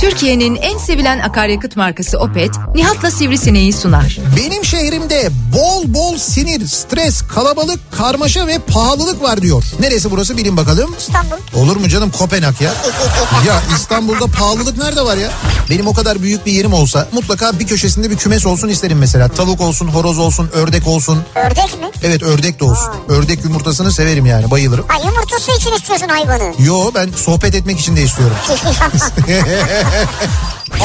Türkiye'nin en sevilen akaryakıt markası Opet, Nihat'la Sivrisineği sunar. Benim şehrimde bol bol sinir, stres, kalabalık, karmaşa ve pahalılık var diyor. Neresi burası bilin bakalım. İstanbul. Olur mu canım Kopenhag ya? ya İstanbul'da pahalılık nerede var ya? Benim o kadar büyük bir yerim olsa mutlaka bir köşesinde bir kümes olsun isterim mesela. Tavuk olsun, horoz olsun, ördek olsun. Ördek mi? Evet ördek de olsun. Ördek yumurtasını severim yani bayılırım. Ha yumurtası için istiyorsun hayvanı. Yo ben sohbet etmek için de istiyorum.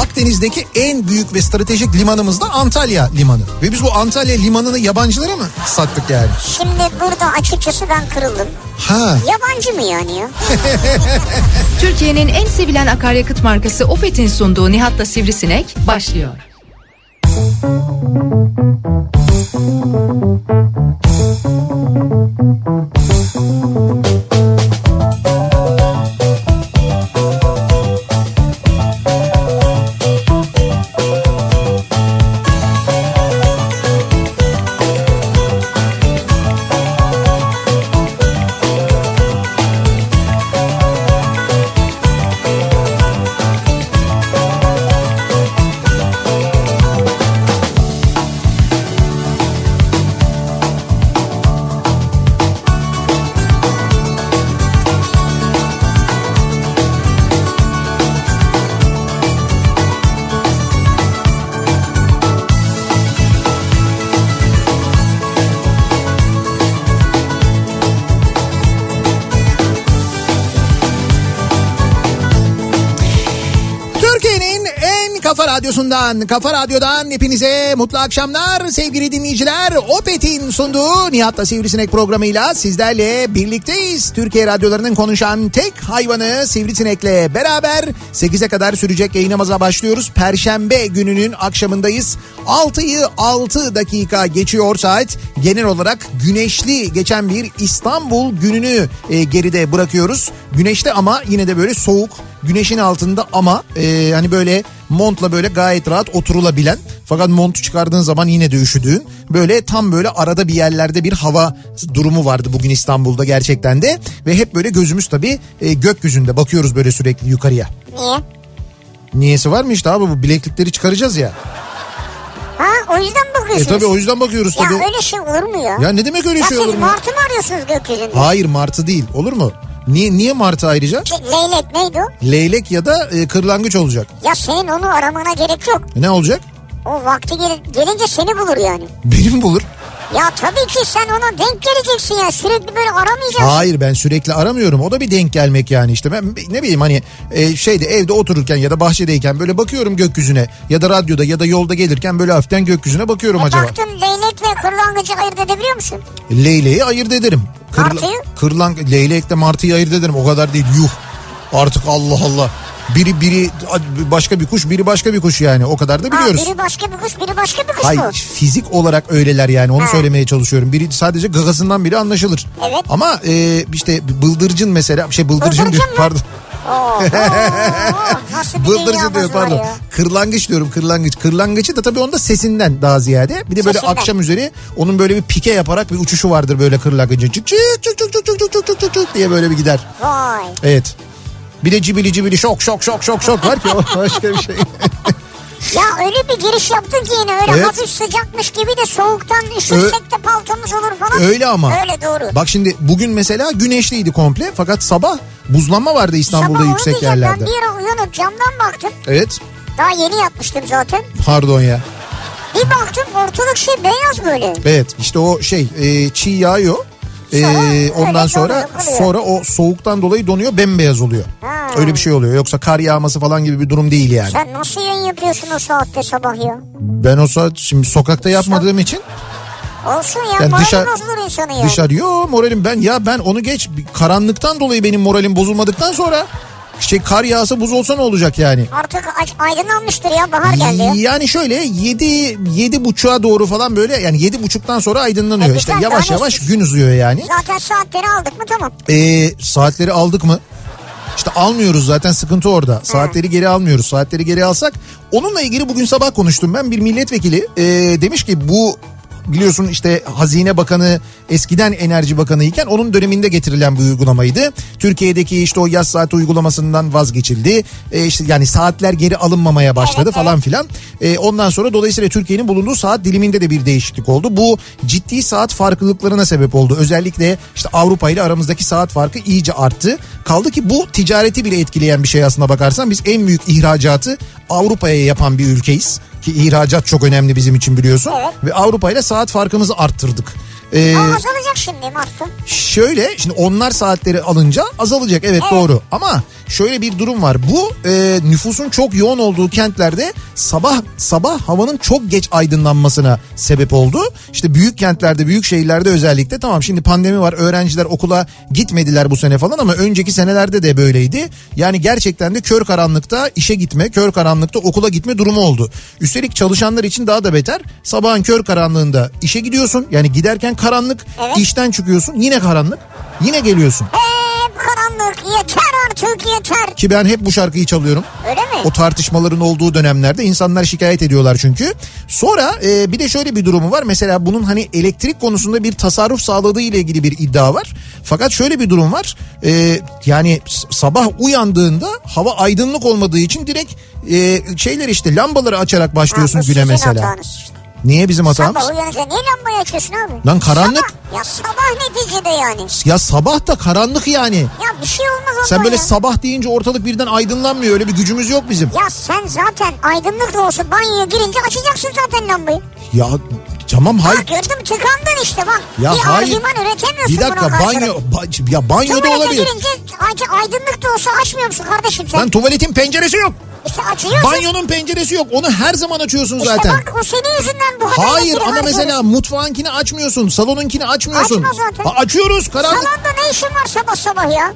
Akdeniz'deki en büyük ve stratejik limanımız da Antalya Limanı. Ve biz bu Antalya Limanı'nı yabancılara mı sattık yani? Şimdi burada açıkçası ben kırıldım. Ha. Yabancı mı yani ya? Türkiye'nin en sevilen akaryakıt markası Opet'in sunduğu Nihat'la Sivrisinek başlıyor. Türkiye'nin radyosundan, kafa radyodan hepinize mutlu akşamlar sevgili dinleyiciler. Opet'in sunduğu Nihat'la Sivrisinek programıyla sizlerle birlikteyiz. Türkiye radyolarının konuşan tek hayvanı Sivrisinek'le beraber 8'e kadar sürecek yayınımıza başlıyoruz. Perşembe gününün akşamındayız. 6'yı 6 dakika geçiyor saat. Genel olarak güneşli geçen bir İstanbul gününü e, geride bırakıyoruz. Güneşli ama yine de böyle soğuk güneşin altında ama e, hani böyle montla böyle gayet rahat oturulabilen fakat montu çıkardığın zaman yine de üşüdüğün böyle tam böyle arada bir yerlerde bir hava durumu vardı bugün İstanbul'da gerçekten de ve hep böyle gözümüz tabii e, gökyüzünde bakıyoruz böyle sürekli yukarıya. Niye? Niyesi var mı işte abi bu bileklikleri çıkaracağız ya. Ha o yüzden E bakıyorsunuz. tabii o yüzden bakıyoruz Ya tabii. öyle şey olur mu ya? Ya ne demek öyle Ya şey siz olur mu? ya? martı mı arıyorsunuz gökyüzünde? Hayır martı değil olur mu? Niye niye martı ayrıca? Şey, Leylek neydi o? Leylek ya da e, kırlangıç olacak. Ya senin onu aramana gerek yok. E, ne olacak? O vakti gel- gelince seni bulur yani. Beni mi bulur? Ya tabii ki sen ona denk geleceksin ya. Sürekli böyle aramayacaksın. Hayır ben sürekli aramıyorum. O da bir denk gelmek yani işte. Ben ne bileyim hani e, şeyde evde otururken ya da bahçedeyken böyle bakıyorum gökyüzüne ya da radyoda ya da yolda gelirken böyle hafiften gökyüzüne bakıyorum E acaba. baktın leylek ve kırlangıcı ayırt edebiliyor musun? Leyleği ayırt ederim. Martıyı? Kırlang leylekle martıyı ayırt ederim. O kadar değil. Yuh. Artık Allah Allah. Biri biri başka bir kuş, biri başka bir kuş yani. O kadar da biliyoruz. Ha, biri başka bir kuş, biri başka bir kuş Hayır mu? fizik olarak öyleler yani onu Ha. söylemeye çalışıyorum. Biri sadece gagasından biri anlaşılır. Evet. Ama e, işte bıldırcın mesela şey bıldırcın Bıldırcın mı? pardon. Oo, oo, bir Bıldırcın dünyamız diyor pardon. ya. Kırlangıç diyorum kırlangıç. Kırlangıcı da tabii onda sesinden daha ziyade. Bir de böyle Sesinden. akşam üzeri onun böyle bir pike yaparak bir uçuşu vardır böyle kırlangıcın. Çık çık çık çık çık çık çık çık çık diye böyle bir gider. Vay. Evet. Bir de cibili cibili şok şok şok şok şok var ki o başka bir şey. Ya öyle bir giriş yaptın ki yine öyle Evet. hafif sıcakmış gibi de soğuktan üşürsek de paltomuz olur falan. Öyle ama. Öyle doğru. Bak şimdi bugün mesela güneşliydi komple fakat sabah buzlanma vardı İstanbul'da Sabah yüksek yerlerde. Ben bir ara uyanıp camdan baktım. Evet. Daha yeni yapmıştım zaten. Pardon ya. Bir baktım ortalık şey beyaz böyle. Evet işte o şey e, çiğ yağıyor. E, öyle ondan sonra sonra o soğuktan dolayı donuyor bembeyaz oluyor. Ha. Öyle bir şey oluyor. Yoksa kar yağması falan gibi bir durum değil yani. Sen nasıl yayın yapıyorsun o saatte sabah ya? Ben o saat şimdi sokakta yapmadığım için Olsun ya Yani dışarı- bozulur insanı ya. dışarı yo moralim ben ya ben onu geç karanlıktan dolayı benim moralim bozulmadıktan sonra şey kar yağsa buz olsa ne olacak yani? Artık aydınlanmıştır ya bahar geldi ya. Yani şöyle 7 yedi buçuğa doğru falan böyle yani yedi buçuktan sonra aydınlanıyor. E, işte güzel, yavaş ne yavaş istiyorsun? gün uzuyor yani. Zaten saatleri aldık mı tamam. Ee, saatleri aldık mı? İşte almıyoruz zaten sıkıntı orada. Saatleri geri almıyoruz. Saatleri geri alsak onunla ilgili bugün sabah konuştum ben bir milletvekili e, demiş ki bu biliyorsun işte Hazine Bakanı eskiden Enerji Bakanı iken onun döneminde getirilen bir uygulamaydı. Türkiye'deki işte o yaz saati uygulamasından vazgeçildi. E işte yani saatler geri alınmamaya başladı Evet, falan filan. E ondan sonra dolayısıyla Türkiye'nin bulunduğu saat diliminde de bir değişiklik oldu. Bu ciddi saat farklılıklarına sebep oldu. Özellikle işte Avrupa ile aramızdaki saat farkı iyice arttı. Kaldı ki bu ticareti bile etkileyen bir şey aslına bakarsan biz en büyük ihracatı Avrupa'ya yapan bir ülkeyiz. Ki ihracat çok önemli bizim için biliyorsun. Evet. Ve Avrupa ile saat farkımızı arttırdık. Ee, azalacak şimdi Mart'ta. Şöyle şimdi onlar saatleri alınca azalacak evet, Evet. doğru ama şöyle bir durum var bu e, nüfusun çok yoğun olduğu kentlerde sabah sabah havanın çok geç aydınlanmasına sebep oldu. İşte büyük kentlerde büyük şehirlerde özellikle tamam şimdi pandemi var öğrenciler okula gitmediler bu sene falan ama önceki senelerde de böyleydi. Yani gerçekten de kör karanlıkta işe gitme kör karanlıkta okula gitme durumu oldu. Üstelik çalışanlar için daha da beter sabahın kör karanlığında işe gidiyorsun yani giderken karanlık Evet. işten çıkıyorsun yine karanlık yine geliyorsun. Hep karanlık yeter artık yeter. Ki ben hep bu şarkıyı çalıyorum. Öyle mi? O tartışmaların olduğu dönemlerde insanlar şikayet ediyorlar çünkü. Sonra e, bir de şöyle bir durumu var. Mesela bunun hani elektrik konusunda bir tasarruf sağladığı ile ilgili bir iddia var. Fakat şöyle bir durum var. E, yani sabah uyandığında hava aydınlık olmadığı için direkt e, şeyler işte lambaları açarak başlıyorsun Ha, güne mesela. işte. Niye bizim hatamız? Sabah uyanınca niye lambayı açıyorsun abi? Lan karanlık. Sabah. Ya sabah neticede yani. Ya sabah da karanlık yani. Ya bir şey olmaz ondan Sen böyle ya. sabah deyince ortalık birden aydınlanmıyor. Öyle bir gücümüz yok bizim. Ya sen zaten aydınlık da olsa banyoya girince açacaksın zaten lambayı. Ya tamam hayır. Ha gördüm tıkandın işte bak. Ya bir hayır. argüman üretemiyorsun Bir dakika banyo ba- ya banyoda Tuvalete olabilir. girince ayrıca aydınlık da olsa açmıyor musun kardeşim sen? Lan tuvaletin penceresi yok. İşte açıyorsun. Banyonun penceresi yok. Onu her zaman açıyorsun İşte zaten. bak o senin yüzünden bu kadar Hayır ama harcıyoruz. mesela mutfağınkini açmıyorsun. Salonunkini açmıyorsun. Açma zaten. Ha, açıyoruz karanlık. Salonda ne işin var sabah sabah ya?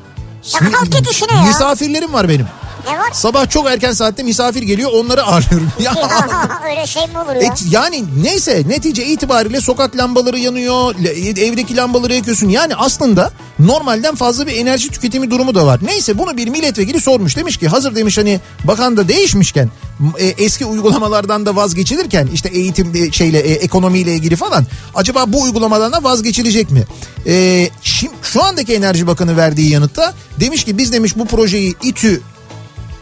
Ya kalk git işine ya. Misafirlerim var benim. Ne var? Sabah çok erken saatte misafir geliyor onları ağırlıyorum. Ya. Öyle şey mi olur ya? Et, yani neyse netice itibariyle sokak lambaları yanıyor, le- evdeki lambaları yakıyorsun. Yani aslında normalden fazla bir enerji tüketimi durumu da var. Neyse bunu bir milletvekili sormuş. Demiş ki hazır demiş hani bakan da değişmişken e, eski uygulamalardan da vazgeçilirken işte eğitim e, şeyle e, ekonomiyle ilgili falan acaba bu uygulamadan da vazgeçilecek mi? E, şimdi şu andaki Enerji Bakanı verdiği yanıtta demiş ki biz demiş bu projeyi İTÜ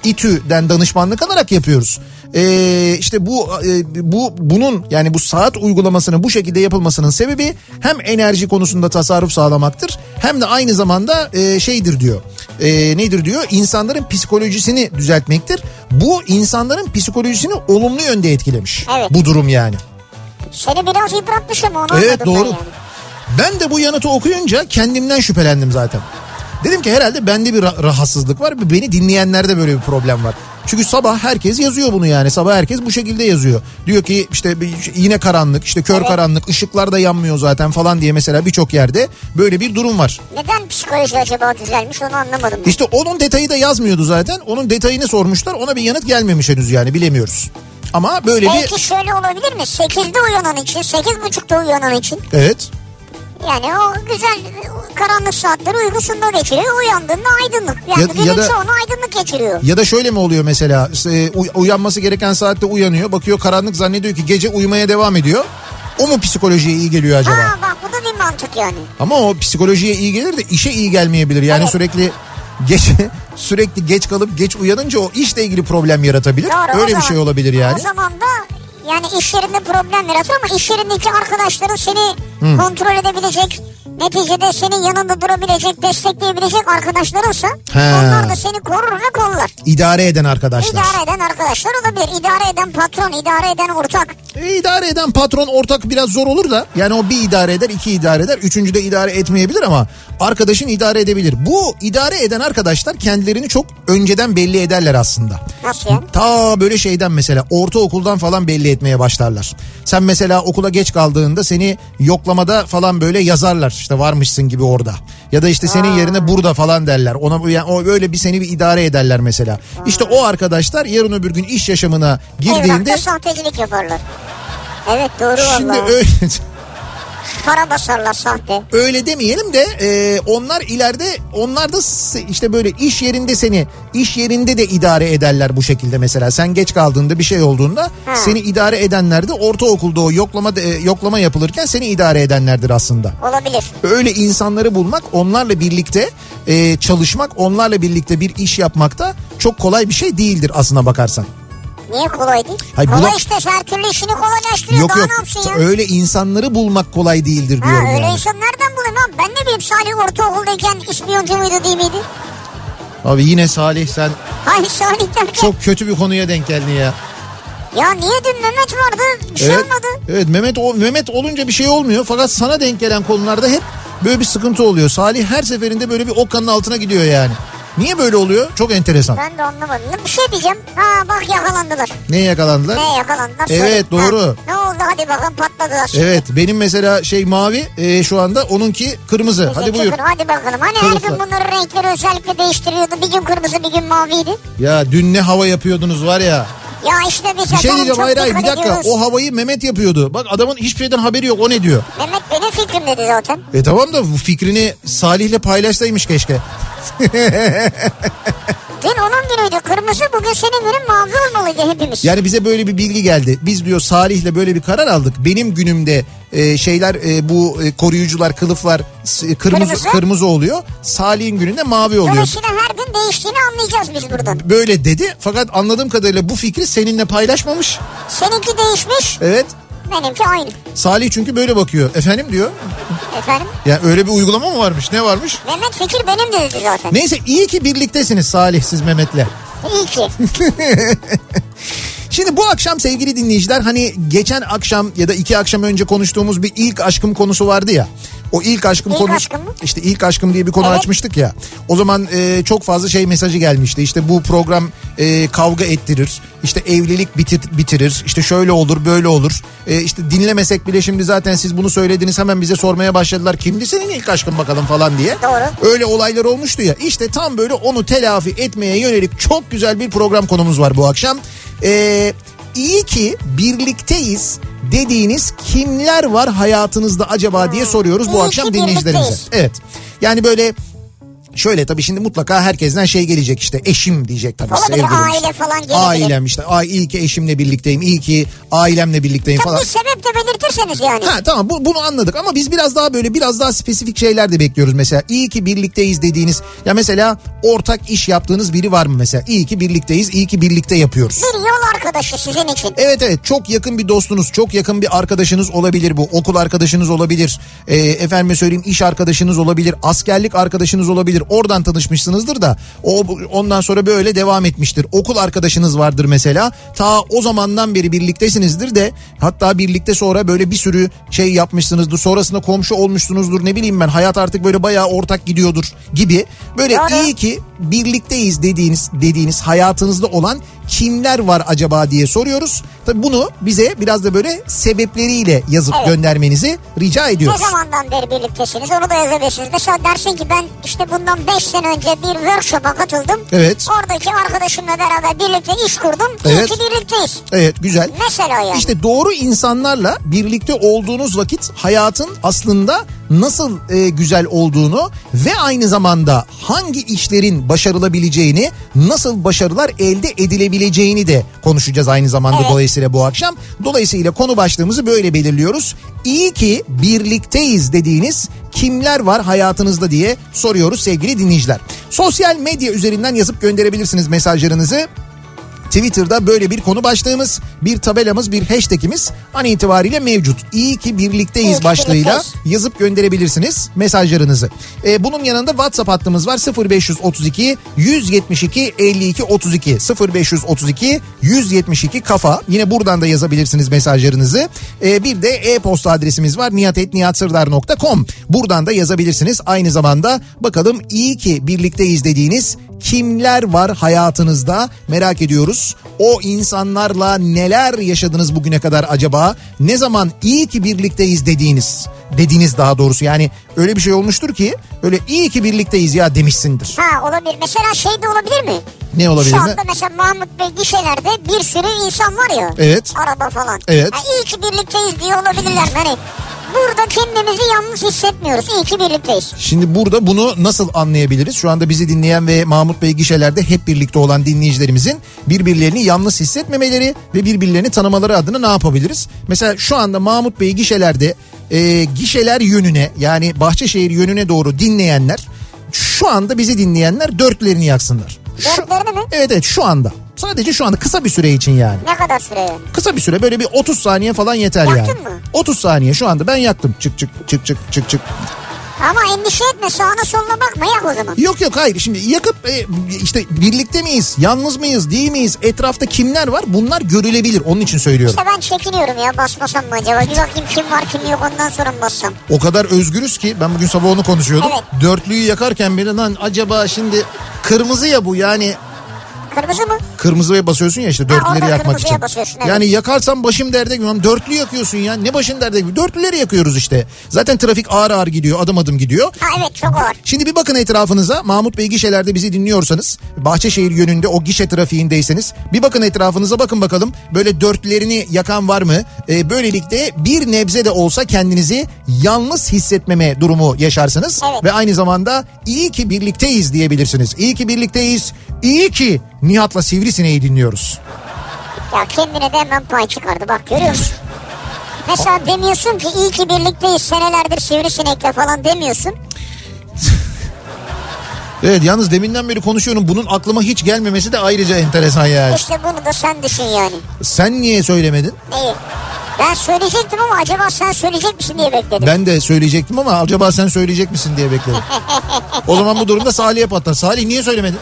İTÜ'den danışmanlık alarak yapıyoruz. Ee, işte bu e, bu bunun yani bu saat uygulamasının bu şekilde yapılmasının sebebi hem enerji konusunda tasarruf sağlamaktır hem de aynı zamanda e, şeydir diyor. E, nedir diyor? İnsanların psikolojisini düzeltmektir. Bu insanların psikolojisini olumlu yönde etkilemiş. Evet. Bu durum yani. Seni biraz yıpratmış ama onu Evet anladım ben doğru. yani. Ben de bu yanıtı okuyunca kendimden şüphelendim zaten. Dedim ki herhalde bende bir ra- rahatsızlık var beni dinleyenlerde böyle bir problem var. Çünkü sabah herkes yazıyor bunu yani. Sabah herkes bu şekilde yazıyor. Diyor ki işte yine karanlık, işte kör Evet. karanlık, ışıklar da yanmıyor zaten falan diye mesela birçok yerde böyle bir durum var. Neden psikoloji acaba düzelmiş onu anlamadım. ben. İşte onun detayı da yazmıyordu zaten. Onun detayını sormuşlar. Ona bir yanıt gelmemiş henüz yani bilemiyoruz. Ama böyle bir Belki şöyle olabilir mi? 8'de uyanan için, 8.30'da uyanan için. evet Yani o güzel karanlık saatleri uykusunda geçiriyor. Uyandığında aydınlık. Yani Ya- günün ya da- çoğunu aydınlık geçiriyor. Ya da şöyle mi oluyor mesela uy- uyanması gereken saatte uyanıyor bakıyor karanlık zannediyor ki gece uyumaya devam ediyor. O mu psikolojiye iyi geliyor acaba? Ha bak bu da bir mantık yani. Ama o psikolojiye iyi gelir de işe iyi gelmeyebilir. Yani Evet. sürekli geç sürekli geç kalıp geç uyanınca o işle ilgili problem yaratabilir. Doğru, Öyle bir şey olabilir yani. O zaman da yani iş yerinde problem yaratır ama iş yerindeki arkadaşların seni kontrol edebilecek, neticede senin yanında durabilecek, destekleyebilecek arkadaşlarınsa He. onlar da seni korur ve kollar. İdare eden arkadaşlar. İdare eden arkadaşlar olabilir. İdare eden patron, idare eden ortak. E, idare eden patron ortak biraz zor olur da yani o bir idare eder iki idare eder üçüncü de idare etmeyebilir ama arkadaşın idare edebilir. Bu idare eden arkadaşlar kendilerini çok önceden belli ederler aslında. Nasıl ya? Ta böyle şeyden mesela ortaokuldan falan belli etmeye başlarlar. Sen mesela okula geç kaldığında seni yoklamada falan böyle yazarlar işte varmışsın gibi orada. Ya da işte senin yerine burada falan derler. Ona yani o öyle bir seni bir idare ederler mesela. İşte o arkadaşlar yarın öbür gün iş yaşamına girdiğinde Evrakta sahtecilik yaparlar. Evet doğru Şimdi öyle Para basarlar sahte. öyle demeyelim de e, onlar ileride onlar da işte böyle iş yerinde seni iş yerinde de idare ederler bu şekilde mesela sen geç kaldığında bir şey olduğunda Ha. seni idare edenler de ortaokulda o yoklama e, yoklama yapılırken seni idare edenlerdir aslında. Olabilir. Öyle insanları bulmak onlarla birlikte e, çalışmak onlarla birlikte bir iş yapmak da çok kolay bir şey değildir aslına bakarsan. Niye kolay değil? Hayır, kolay buna- işte her türlü işini kolaylaştırıyor. Yok Daha yok ne yapsın ya? öyle insanları bulmak kolay değildir Ha, diyorum öyle yani. insan nereden bulayım abi? Ben ne bileyim Salih ortaokuldayken ispiyoncu muydu değil miydi? Abi yine Salih sen Hayır Salih derken. çok kötü bir konuya denk geldin ya. Ya niye dün Mehmet vardı? Bir şey Evet, olmadı. evet Mehmet o Mehmet olunca bir şey olmuyor fakat sana denk gelen konularda hep böyle bir sıkıntı oluyor. Salih her seferinde böyle bir okanın altına gidiyor yani. Niye böyle oluyor? Çok enteresan. Ben de anlamadım. Bir şey diyeceğim. Ha bak yakalandılar. Neye yakalandılar? Ne yakalandılar? Evet, Söyle. doğru. Ha, ne oldu hadi bakalım patladılar. Evet benim mesela şey mavi e, şu anda onunki kırmızı. Bize Hadi buyur. Hadi bakalım. Hani her Kılıfla. gün bunların renkleri özellikle değiştiriyordu. Bir gün kırmızı bir gün maviydi. Ya dün ne hava yapıyordunuz var ya. Ya işte biz Bir şey diyeceğim hayır hayır bir dakika ediyoruz. o havayı Mehmet yapıyordu. Bak adamın hiçbir şeyden haberi yok o ne diyor. Mehmet fikrim dedi zaten. E tamam da bu fikrini Salih'le paylaşsaymış keşke. Dün onun günüydü kırmızı bugün senin günün mavi olmalıydı hepimiz. Yani bize böyle bir bilgi geldi. Biz diyor Salih'le böyle bir karar aldık. Benim günümde e, şeyler e, bu e, koruyucular kılıflar s- kırmızı Kırmızı. kırmızı oluyor. Salih'in gününde mavi oluyor. Dolayısıyla her gün değiştiğini anlayacağız biz buradan. Böyle dedi fakat anladığım kadarıyla bu fikri seninle paylaşmamış. Seninki değişmiş Evet. Benimki aynı. Salih çünkü böyle bakıyor. Efendim diyor. Efendim? Ya öyle bir uygulama mı varmış? Ne varmış? Mehmet fikir benim de dedi zaten. Neyse iyi ki birliktesiniz Salih siz Mehmet'le. İyi ki. Şimdi bu akşam sevgili dinleyiciler hani geçen akşam ya da iki akşam önce konuştuğumuz bir ilk aşkım konusu vardı ya. O ilk aşkım İlk konu aşkım mı? işte ilk aşkım diye bir konu Evet. açmıştık ya. O zaman e, çok fazla şey mesajı gelmişti. İşte bu program e, kavga ettirir. İşte evlilik bitir, bitirir. İşte şöyle olur, böyle olur. E, işte dinlemesek bile şimdi zaten siz bunu söylediniz hemen bize sormaya başladılar. Kimdi senin ilk aşkın bakalım falan diye. Doğru. Öyle olaylar olmuştu ya. İşte tam böyle onu telafi etmeye yönelik çok güzel bir program konumuz var bu akşam. Ee, iyi ki birlikteyiz dediğiniz kimler var hayatınızda acaba diye soruyoruz bu akşam dinleyicilerimize. Evet. Yani böyle Şöyle tabii şimdi mutlaka herkesten şey gelecek işte eşim diyecek tabii. Olabilir, aile işte. falan gelebilir. Ailem işte ay iyi ki eşimle birlikteyim iyi ki ailemle birlikteyim Tabii falan. bir sebep de belirtirseniz yani. Ha tamam bu, bunu anladık ama biz biraz daha böyle biraz daha spesifik şeyler de bekliyoruz mesela. İyi ki birlikteyiz dediğiniz ya mesela ortak iş yaptığınız biri var mı mesela? İyi ki birlikteyiz, iyi ki birlikte yapıyoruz. Bir yol arkadaşı sizin için. Evet evet çok yakın bir dostunuz, çok yakın bir arkadaşınız olabilir bu. Okul arkadaşınız olabilir. Ee, efendime söyleyeyim iş arkadaşınız olabilir. Askerlik arkadaşınız olabilir. Oradan tanışmışsınızdır da o ondan sonra böyle devam etmiştir. Okul arkadaşınız vardır mesela. Ta o zamandan beri birliktesinizdir de hatta birlikte sonra böyle bir sürü şey yapmışsınızdır. Sonrasında komşu olmuşsunuzdur. Ne bileyim ben hayat artık böyle bayağı ortak gidiyordur gibi. Böyle Doğru. iyi ki birlikteyiz dediğiniz dediğiniz hayatınızda olan kimler var acaba diye soruyoruz. Tabii bunu bize biraz da böyle sebepleriyle yazıp Evet. göndermenizi rica Ne ediyoruz. zamandan beri birliktesiniz onu da yazabilirsiniz. Mesela dersin ki ben işte bundan 5 sene önce bir workshop'a katıldım. Evet. Oradaki arkadaşımla beraber birlikte iş kurdum. İyi Evet. ki birlikteyiz. Evet güzel. Mesela yani. İşte doğru insanlarla birlikte olduğunuz vakit hayatın aslında nasıl e, güzel olduğunu ve aynı zamanda hangi işlerin başarılabileceğini, nasıl başarılar elde edilebileceğini de konuşacağız aynı zamanda Evet. dolayısıyla bu akşam. Dolayısıyla konu başlığımızı böyle belirliyoruz. İyi ki birlikteyiz dediğiniz kimler var hayatınızda diye soruyoruz sevgili dinleyiciler. Sosyal medya üzerinden yazıp gönderebilirsiniz mesajlarınızı. Twitter'da böyle bir konu başlığımız, bir tabelamız, bir hashtagimiz an itibariyle mevcut. İyi ki birlikteyiz İyi ki başlığıyla birlikteyiz. yazıp gönderebilirsiniz mesajlarınızı. Ee, bunun yanında WhatsApp hattımız var 0532 172 52 32 0532 172 kafa. Yine buradan da yazabilirsiniz mesajlarınızı. Ee, bir de e-posta adresimiz var niyatetniyatsırdar.com. Buradan da yazabilirsiniz. Aynı zamanda bakalım iyi ki birlikteyiz dediğiniz kimler var hayatınızda merak ediyoruz. O insanlarla neler yaşadınız bugüne kadar acaba? Ne zaman iyi ki birlikteyiz dediğiniz, dediğiniz daha doğrusu yani öyle bir şey olmuştur ki öyle iyi ki birlikteyiz ya demişsindir. Ha olabilir. Mesela şey de olabilir mi? Ne olabilir Şu mi? anda mesela Mahmut Bey gişelerde bir sürü insan var ya. Evet. Araba falan. Evet. Ha, iyi ki birlikteyiz diye olabilirler. Hani burada kendimizi yalnız hissetmiyoruz. İyi ki birlikteyiz. Şimdi burada bunu nasıl anlayabiliriz? Şu anda bizi dinleyen ve Mahmut Bey gişelerde hep birlikte olan dinleyicilerimizin birbirlerini yalnız hissetmemeleri ve birbirlerini tanımaları adına ne yapabiliriz? Mesela şu anda Mahmut Bey gişelerde e, gişeler yönüne yani Bahçeşehir yönüne doğru dinleyenler şu anda bizi dinleyenler dörtlerini yaksınlar. Şu, Dörtlerini mi? Evet evet şu anda. Sadece şu anda kısa bir süre için yani. Ne kadar süre yani? Kısa bir süre böyle bir 30 saniye falan yeter Yaktın yani. mı? 30 saniye şu anda ben yaktım. Çık çık çık çık çık çık. Ama endişe etme sağına soluna bakma yak o zaman. Yok yok hayır şimdi yakıp e, işte birlikte miyiz yalnız mıyız değil miyiz etrafta kimler var bunlar görülebilir onun için söylüyorum. İşte ben çekiniyorum ya basmasam mı acaba? Bir bakayım kim var kim yok ondan sonra mı bassam? O kadar özgürüz ki ben bugün sabah onu konuşuyordum. Evet. Dörtlüyü yakarken biri lan acaba şimdi kırmızı ya bu yani Kırmızı mı? kırmızıya basıyorsun ya işte dörtlüleri yakmak için. basıyorsun, evet. Yani yakarsan başım derde girmem. Dörtlü yakıyorsun ya. Ne başın derde girmiyor. Dörtlüleri yakıyoruz işte. Zaten trafik ağır ağır gidiyor. Adım adım gidiyor. Ha evet çok ağır. Şimdi bir bakın etrafınıza Mahmut Bey gişelerde bizi dinliyorsanız Bahçeşehir yönünde o gişe trafiğindeyseniz bir bakın etrafınıza bakın bakalım böyle dörtlerini yakan var mı? Ee, böylelikle bir nebze de olsa kendinizi yalnız hissetmeme durumu yaşarsınız. Evet. Ve aynı zamanda iyi ki birlikteyiz diyebilirsiniz. İyi ki birlikteyiz. İyi ki Nihat'la Sivrisineği dinliyoruz. Ya kendine de hemen pay çıkardı bak görüyor musun? Mesela demiyorsun ki iyi ki birlikteyiz senelerdir sivrisinekle falan demiyorsun. Evet yalnız deminden beri konuşuyorum bunun aklıma hiç gelmemesi de ayrıca enteresan yani. İşte bunu da sen düşün yani. Sen niye söylemedin? Neyi? Ben söyleyecektim ama acaba sen söyleyecek misin diye bekledim. Ben de söyleyecektim ama acaba sen söyleyecek misin diye bekledim. o zaman bu durumda Salih'e patlar. Salih niye söylemedin?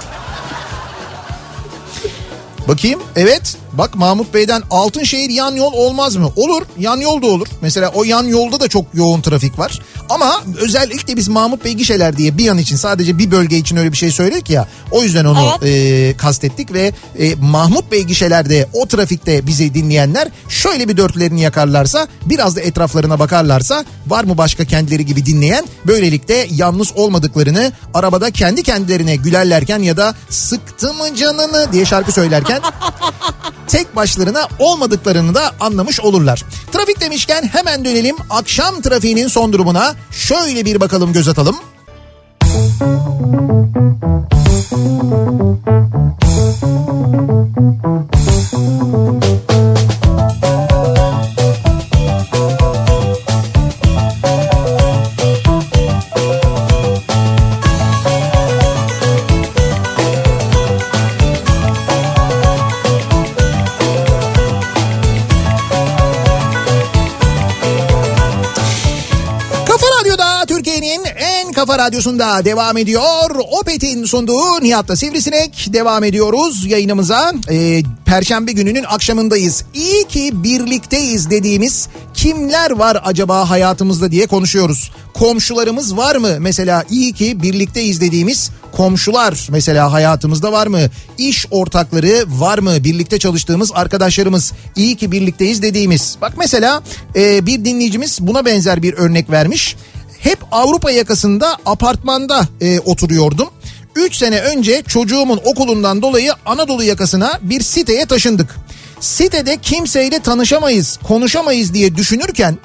Bakayım. Evet. Bak Mahmut Bey'den Altınşehir yan yol olmaz mı? Olur. Yan yol da olur. Mesela o yan yolda da çok yoğun trafik var. Ama özellikle biz Mahmut Bey gişeler diye bir yan için sadece bir bölge için öyle bir şey söyledik ya. O yüzden onu e, kastettik ve e, Mahmut Bey gişelerde o trafikte bizi dinleyenler şöyle bir dörtlerini yakarlarsa biraz da etraflarına bakarlarsa var mı başka kendileri gibi dinleyen böylelikle yalnız olmadıklarını arabada kendi kendilerine gülerlerken ya da sıktı mı canını diye şarkı söylerken tek başlarına olmadıklarını da anlamış olurlar. Trafik demişken hemen dönelim akşam trafiğinin son durumuna şöyle bir bakalım göz atalım. Kafa radyosunda devam ediyor. Opet'in sunduğu Nihat'la Sivrisinek devam ediyoruz yayınımıza. Ee, Perşembe gününün akşamındayız. İyi ki birlikteyiz dediğimiz kimler var acaba hayatımızda diye konuşuyoruz. Komşularımız var mı? Mesela iyi ki birlikteyiz dediğimiz komşular mesela hayatımızda var mı? İş ortakları var mı? Birlikte çalıştığımız arkadaşlarımız iyi ki birlikteyiz dediğimiz. Bak mesela e, bir dinleyicimiz buna benzer bir örnek vermiş. Hep Avrupa yakasında apartmanda e, oturuyordum. 3 sene önce çocuğumun okulundan dolayı Anadolu yakasına bir siteye taşındık. Sitede kimseyle tanışamayız, konuşamayız diye düşünürken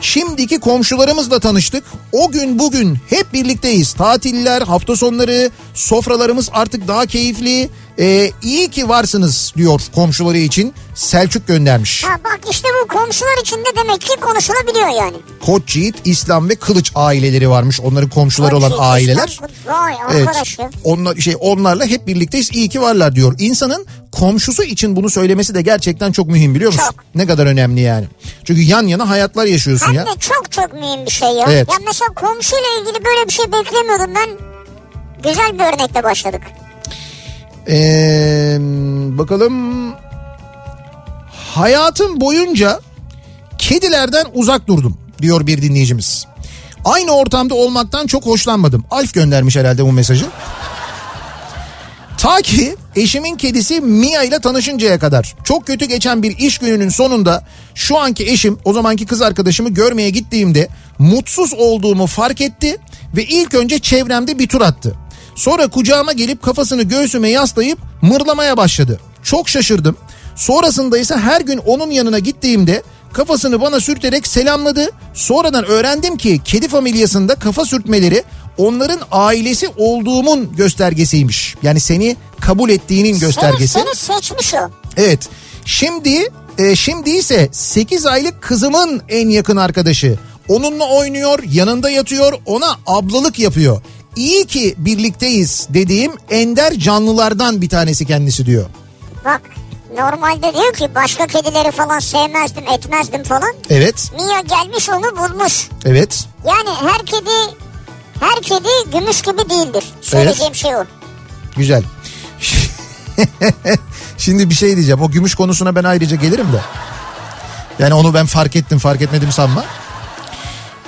Şimdiki komşularımızla tanıştık. O gün bugün hep birlikteyiz. Tatiller, hafta sonları, sofralarımız artık daha keyifli. Ee, iyi ki varsınız diyor komşuları için. Selçuk göndermiş. Ha bak işte bu komşular içinde demek ki konuşulabiliyor yani. Koç Yiğit, İslam ve Kılıç aileleri varmış. Onların komşuları olan Bak, aileler. İslam- Vay Evet. arkadaş ya. Onlar şey onlarla hep birlikteyiz. iyi ki varlar diyor. İnsanın komşusu için bunu söylemesi de gerçekten çok mühim biliyor musun? Çok. Ne kadar önemli yani. Çünkü yan yana hayatlar yaşıyorsun Hem ya. de çok çok mühim bir şey ya. Evet. Ya mesela komşuyla ilgili böyle bir şey beklemiyordum ben. Güzel bir örnekle başladık. Ee, bakalım. Hayatım boyunca kedilerden uzak durdum diyor bir dinleyicimiz. Aynı ortamda olmaktan çok hoşlanmadım. Alf göndermiş herhalde bu mesajı. Ta ki eşimin kedisi Mia ile tanışıncaya kadar. Çok kötü geçen bir iş gününün sonunda şu anki eşim o zamanki kız arkadaşımı görmeye gittiğimde mutsuz olduğumu fark etti ve ilk önce çevremde bir tur attı. Sonra kucağıma gelip kafasını göğsüme yaslayıp mırlamaya başladı. Çok şaşırdım. Sonrasında ise her gün onun yanına gittiğimde kafasını bana sürterek selamladı. Sonradan öğrendim ki kedi familyasında kafa sürtmeleri onların ailesi olduğumun göstergesiymiş. Yani seni kabul ettiğinin göstergesi. Seni, seni seçmiş o. Evet. Şimdi e, şimdi ise 8 aylık kızımın en yakın arkadaşı. Onunla oynuyor, yanında yatıyor, ona ablalık yapıyor. İyi ki birlikteyiz dediğim ender canlılardan bir tanesi kendisi diyor. Bak normalde diyor ki başka kedileri falan sevmezdim etmezdim falan. Evet, Mia gelmiş onu bulmuş. evet. Yani her kedi her kedi gümüş gibi değildir. Söyleyeceğim şey o. Güzel. Şimdi bir şey diyeceğim. O gümüş konusuna ben ayrıca gelirim de. Yani onu ben fark ettim fark etmedim sanma.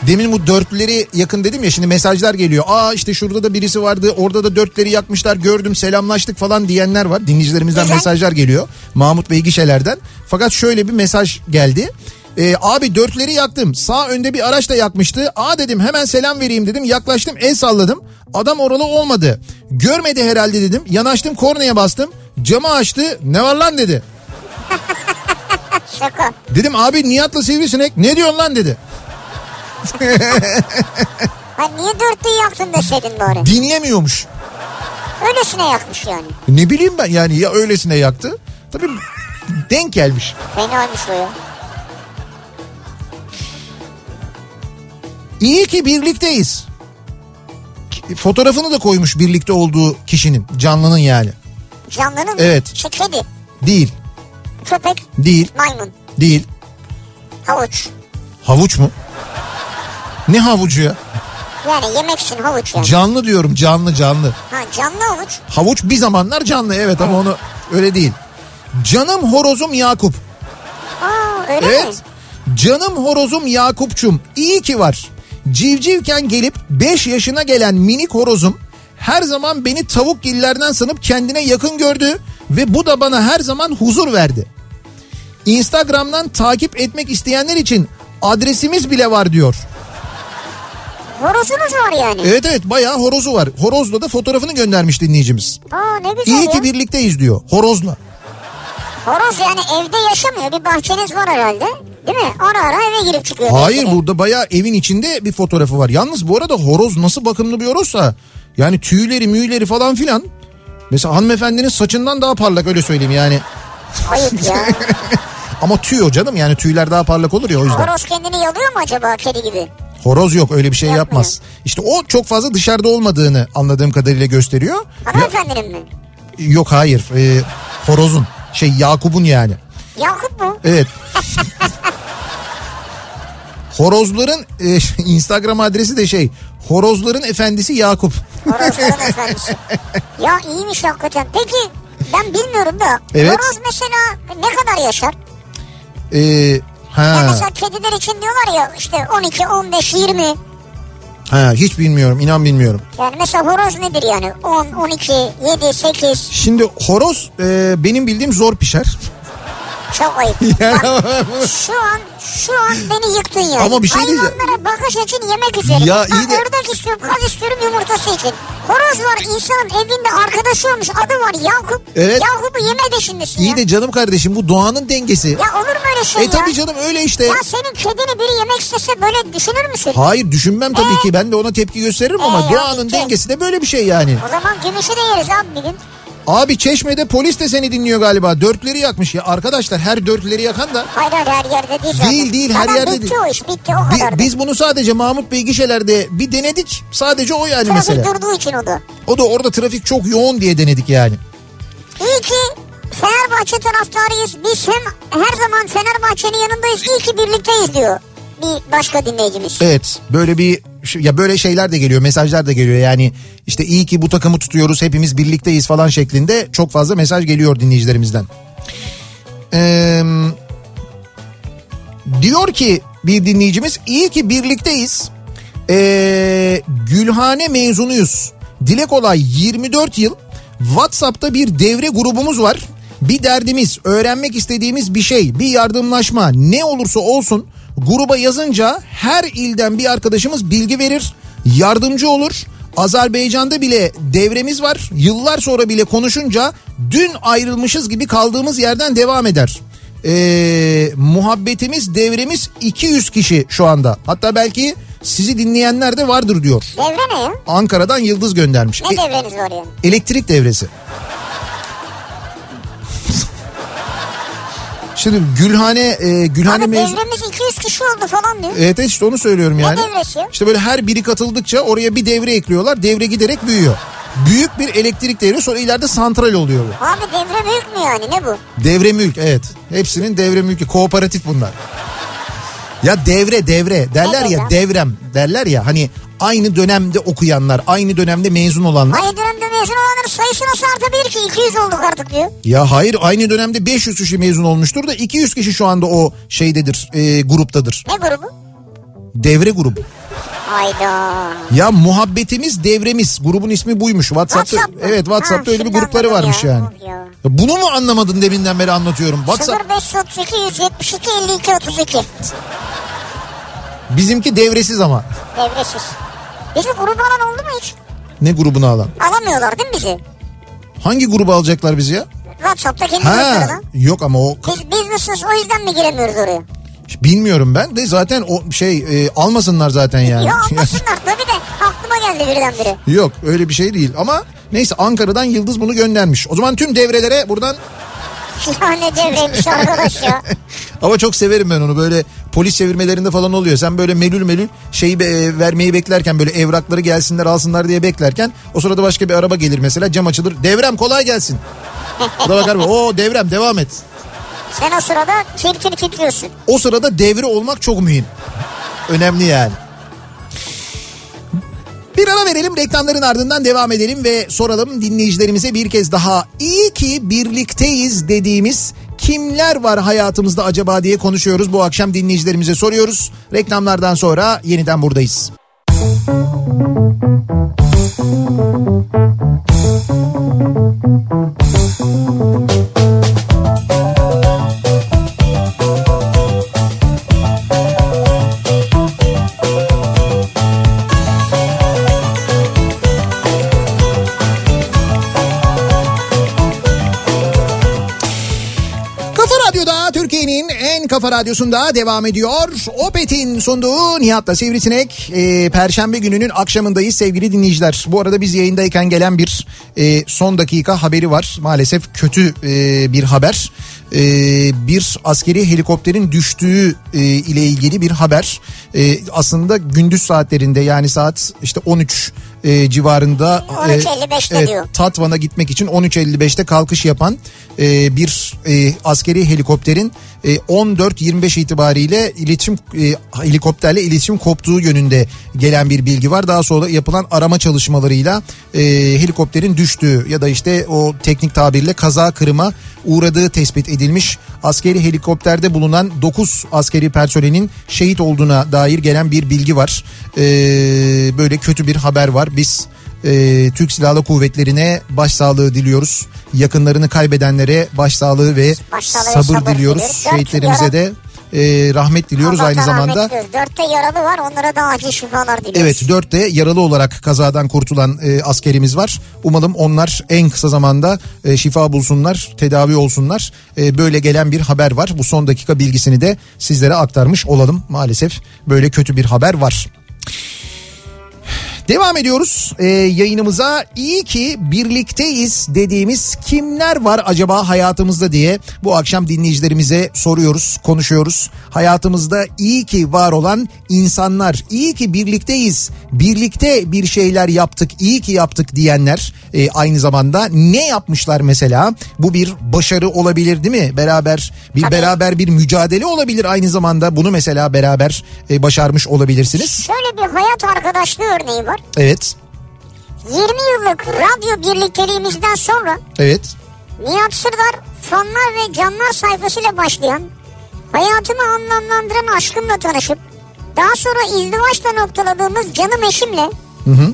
Demin bu dörtlüleri yakın dedim ya şimdi mesajlar geliyor. Aa işte şurada da birisi vardı orada da dörtleri yakmışlar gördüm selamlaştık falan diyenler var. Dinleyicilerimizden Güzel. mesajlar geliyor. Mahmut Bey gişelerden. Fakat şöyle bir mesaj geldi. Ee, abi dörtleri yaktım. Sağ önde bir araç da yakmıştı. Aa dedim hemen selam vereyim dedim. Yaklaştım el salladım. Adam oralı olmadı. Görmedi herhalde dedim. Yanaştım kornaya bastım. Camı açtı. Ne var lan dedi. Şaka. Dedim abi Nihat'la sivrisinek ne diyorsun lan dedi. Ha niye dörtlüyü yaktın deseydin bari. Dinleyemiyormuş. Öylesine yakmış yani. Ne bileyim ben yani ya öylesine yaktı. Tabii denk gelmiş. Fenaymış o ya. İyi ki birlikteyiz. Fotoğrafını da koymuş birlikte olduğu kişinin canlının yani. Canlının Evet. Şey, kedi, Değil, köpek, değil, maymun, değil. havuç. Havuç mu? Ne havucu ya? Yani yemek için havuç yani. Canlı diyorum canlı canlı. ha canlı havuç. Havuç bir zamanlar canlı evet ama onu öyle değil. Canım horozum Yakup. Aa öyle mi? Evet. Canım horozum Yakupçum iyi ki var. Civcivken gelip 5 yaşına gelen minik horozum her zaman beni tavuk gillerden sanıp kendine yakın gördü ve bu da bana her zaman huzur verdi. Instagram'dan takip etmek isteyenler için adresimiz bile var diyor. Horozunuz var yani. Evet evet bayağı horozu var. Horozla da fotoğrafını göndermiş dinleyicimiz. Aa ne güzel İyi ya. ki birlikteyiz diyor horozla. Horoz yani evde yaşamıyor. Bir bahçeniz var herhalde. Değil mi? Ara ara eve girip çıkıyor. Hayır belki burada bayağı evin içinde bir fotoğrafı var. Yalnız bu arada horoz nasıl bakımlı bir horozsa yani tüyleri müyleri falan filan. Mesela hanımefendinin saçından daha parlak öyle söyleyeyim yani. Ayıp ya. Ama tüy o canım yani tüyler daha parlak olur ya o yüzden. Horoz kendini yalıyor mu acaba kedi gibi? Horoz yok öyle bir şey Yapmıyor. yapmaz. İşte o çok fazla dışarıda olmadığını anladığım kadarıyla gösteriyor. Hanımefendinin mi? yok hayır e, horozun şey Yakup'un yani. Yakup mu? Evet. Horozların e, Instagram adresi de şey Horozların efendisi Yakup. Horozların efendisi. Ya iyiymiş hakikaten. Peki ben bilmiyorum da. Evet. Horoz mesela ne kadar yaşar? Ee, Ya ha, mesela kediler için diyorlar ya işte 12, 15, 20. ha, hiç bilmiyorum inan bilmiyorum. Yani mesela horoz nedir yani? 10, 12, 7, 8. Şimdi horoz e, benim bildiğim zor pişer. Çok ayıp. Yani- Bak, şu an şu an beni yıktın yani. Ama bir şey diyeceğim. Hayvanlara bakış için yemek üzere. Ya Ha, iyi de- Ördek istiyorum, kaz istiyorum yumurtası için. Horoz var insanın evinde arkadaşı olmuş adı var Yakup. Evet. Yakup'u yeme de şimdisin İyi ya. de canım kardeşim bu doğanın dengesi. Ya olur mu öyle şey e ya? tabii canım öyle işte. Ya senin kedini biri yemek istese böyle düşünür müsün? Hayır düşünmem tabii Ee? ki ben de ona tepki gösteririm ama Ee, doğanın abi, dengesi de böyle bir şey yani. O zaman gümüşü de yeriz abi bir gün. Abi Çeşme'de polis de seni dinliyor galiba. Dörtleri yakmış ya. Arkadaşlar her dörtleri yakan da Hayır hayır her yerde değil zaten. Değil, değil, her Tamam, yerde bitti değil. o iş bitti o Bi- kadar. biz bunu sadece Mahmut Bey gişelerde bir denedik. Sadece o yani Trafik mesele. durduğu için o da. O da orada trafik çok yoğun diye denedik yani. İyi ki Fenerbahçe taraftarıyız. Biz hem her zaman Fenerbahçe'nin yanındayız. İyi ki birlikteyiz diyor. Bir başka dinleyicimiz. Evet böyle bir ya böyle şeyler de geliyor mesajlar da geliyor yani işte iyi ki bu takımı tutuyoruz hepimiz birlikteyiz falan şeklinde çok fazla mesaj geliyor dinleyicilerimizden. Ee, diyor ki bir dinleyicimiz iyi ki birlikteyiz. Ee, Gülhane mezunuyuz. Dile kolay 24 yıl WhatsApp'ta bir devre grubumuz var. Bir derdimiz, öğrenmek istediğimiz bir şey, bir yardımlaşma ne olursa olsun gruba yazınca her ilden bir arkadaşımız bilgi verir, yardımcı olur. Azerbaycan'da bile devremiz var. Yıllar sonra bile konuşunca dün ayrılmışız gibi kaldığımız yerden devam eder. Ee, muhabbetimiz devremiz 200 kişi şu anda. Hatta belki sizi dinleyenler de vardır diyor. Devre ne ya? Ankara'dan Yıldız göndermiş. Ne E- devreniz var yani? elektrik devresi. Şimdi Gülhane e, Gülhane Abi mevzu... devremiz 200 kişi oldu falan diyor. Evet evet, işte onu söylüyorum yani. devresi? İşte böyle her biri katıldıkça oraya bir devre ekliyorlar. Devre giderek büyüyor. Büyük bir elektrik devri sonra ileride santral oluyor bu. Abi devre büyük mü yani ne bu? Devre mülk evet. Hepsinin devre mülkü. Kooperatif bunlar. Ya devre devre derler Ne ya devrem derler ya hani aynı dönemde okuyanlar aynı dönemde mezun olanlar. Aynı dönemde mezun olanların sayısı nasıl artabilir ki? 200 olduk artık diyor. Ya hayır aynı dönemde 500 kişi mezun olmuştur da 200 kişi şu anda o şeydedir e, gruptadır. Ne grubu? Devre grubu. Hayda. Ya muhabbetimiz devremiz grubun ismi buymuş. WhatsApp'ta WhatsApp mı? evet WhatsApp'ta Ha, öyle bir grupları varmış ya. yani. Ya Bunu mu anlamadın deminden beri anlatıyorum. WhatsApp 0532 172 52 32. bizimki devresiz ama. Devresiz. Bizi grubu alan oldu mu hiç? Ne grubunu alan? Alamıyorlar değil mi bizi? Hangi grubu alacaklar bizi ya? WhatsApp'ta kendi gruplarına. yok ama o Biz business'ız o yüzden mi giremiyoruz oraya? bilmiyorum ben de zaten o şey e, almasınlar zaten yani. Ya almasınlar tabii de aklıma geldi birdenbire. Yok öyle bir şey değil ama neyse Ankara'dan Yıldız bunu göndermiş. O zaman tüm devrelere buradan Ya ne devreymiş arkadaş ya. ama çok severim ben onu böyle polis çevirmelerinde falan oluyor. Sen böyle melül melül şeyi be- vermeyi beklerken böyle evrakları gelsinler alsınlar diye beklerken o sırada başka bir araba gelir mesela cam açılır. Devrem kolay gelsin. O da bakar o devrem devam et. Sen o sırada tir tir titriyorsun. O sırada devre olmak çok mühim. Önemli yani. Bir ara verelim reklamların ardından devam edelim ve soralım dinleyicilerimize bir kez daha. İyi ki birlikteyiz dediğimiz kimler var hayatımızda acaba diye konuşuyoruz. Bu akşam dinleyicilerimize soruyoruz. Reklamlardan sonra yeniden buradayız. Kafa radyosunda devam ediyor. Opet'in sunduğu Nihat'la Sivrisinek. Ee, Perşembe gününün akşamındayız sevgili dinleyiciler. Bu arada biz yayındayken gelen bir e, son dakika haberi var. Maalesef kötü e, bir haber. E, bir askeri helikopterin düştüğü e, ile ilgili bir haber. E, aslında gündüz saatlerinde yani saat işte 13 e, civarında. e, 13.55'te diyor. Tatvan'a gitmek için 13.55'te kalkış yapan e, bir e, askeri helikopterin e, 14.25 itibariyle iletişim e, helikopterle iletişim koptuğu yönünde gelen bir bilgi var. Daha sonra yapılan arama çalışmalarıyla e, helikopterin düştüğü ya da işte o teknik tabirle kaza kırıma uğradığı tespit edilmiş. Askeri helikopterde bulunan 9 askeri personelin şehit olduğuna dair gelen bir bilgi var. E, böyle kötü bir haber var. Biz e, Türk Silahlı Kuvvetleri'ne başsağlığı diliyoruz. Yakınlarını kaybedenlere başsağlığı ve Başsağlığı sabır, sabır diliyoruz. diliyoruz. Şehitlerimize de e, rahmet diliyoruz aynı Allah'tan zamanda. rahmet. Dörtte yaralı var onlara da acil şifalar diliyoruz. Evet dörtte yaralı olarak kazadan kurtulan e, askerimiz var. Umalım onlar en kısa zamanda e, şifa bulsunlar, tedavi olsunlar. E, böyle gelen bir haber var. Bu son dakika bilgisini de sizlere aktarmış olalım. Maalesef böyle kötü bir haber var. Devam ediyoruz ee, yayınımıza. İyi ki birlikteyiz dediğimiz kimler var acaba hayatımızda diye bu akşam dinleyicilerimize soruyoruz, konuşuyoruz. Hayatımızda iyi ki var olan insanlar, iyi ki birlikteyiz, birlikte bir şeyler yaptık, iyi ki yaptık diyenler e, aynı zamanda ne yapmışlar mesela? Bu bir başarı olabilir değil mi? Beraber bir Tabii. beraber bir mücadele olabilir aynı zamanda. Bunu mesela beraber e, başarmış olabilirsiniz. Şöyle bir hayat arkadaşlığı örneği var. Evet. 20 yıllık radyo birlikteliğimizden sonra Evet. Nihat Sırdar fanlar ve canlar sayfasıyla başlayan hayatımı anlamlandıran aşkımla tanışıp daha sonra izdivaçla noktaladığımız canım eşimle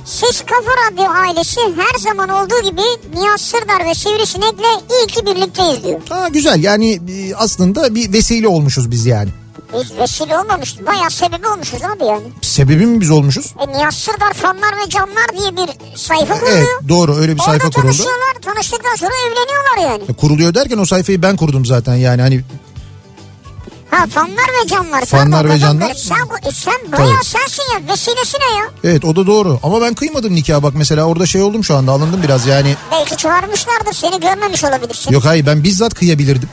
Siz Kafa Radyo ailesi her zaman olduğu gibi Nihat Sırdar ve Sivrisinek'le iyi ki birlikteyiz diyor. Ha güzel yani e, aslında bir vesile olmuşuz biz yani. Biz vesile olmamışız. Bayağı sebebi olmuşuz abi yani. Sebebi mi biz olmuşuz? E, Nihat Sırdar fanlar ve canlar diye bir sayfa kuruluyor. Evet doğru öyle bir sayfa Orada kuruldu. tanışıyorlar. Tanıştıktan sonra evleniyorlar yani. E, Kuruluyor derken o sayfayı ben kurdum zaten yani hani Ha fanlar ve camlar. Fanlar ve dilerim. Sen, bu- e, sen bayağı Tabii. sensin ya. Vesilesi ne ya? Evet o da doğru ama ben kıymadım nikah bak mesela orada şey oldum şu anda alındım biraz yani. Belki çağırmışlardır. Seni görmemiş olabilirsin. Yok hayır ben bizzat kıyabilirdim.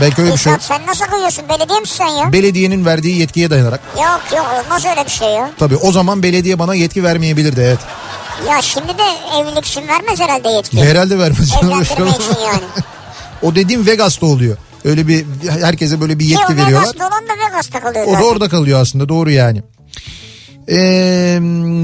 Belki öyle bir şey. Sen nasıl kıyıyorsun? Belediye misin sen ya? Belediyenin verdiği yetkiye dayanarak. yok yok olmaz öyle bir şey ya. Tabii o zaman belediye bana yetki vermeyebilirdi evet. Ya şimdi de evlilik için vermez herhalde yetki. Herhalde vermez. Evlendirme için yani. o dediğim Vegas'ta oluyor. Öyle bir herkese böyle bir Ki o yetki veriyorlar. Vegas'ta olan da Vegas'ta kalıyor O da orada kalıyor aslında doğru yani. Ee,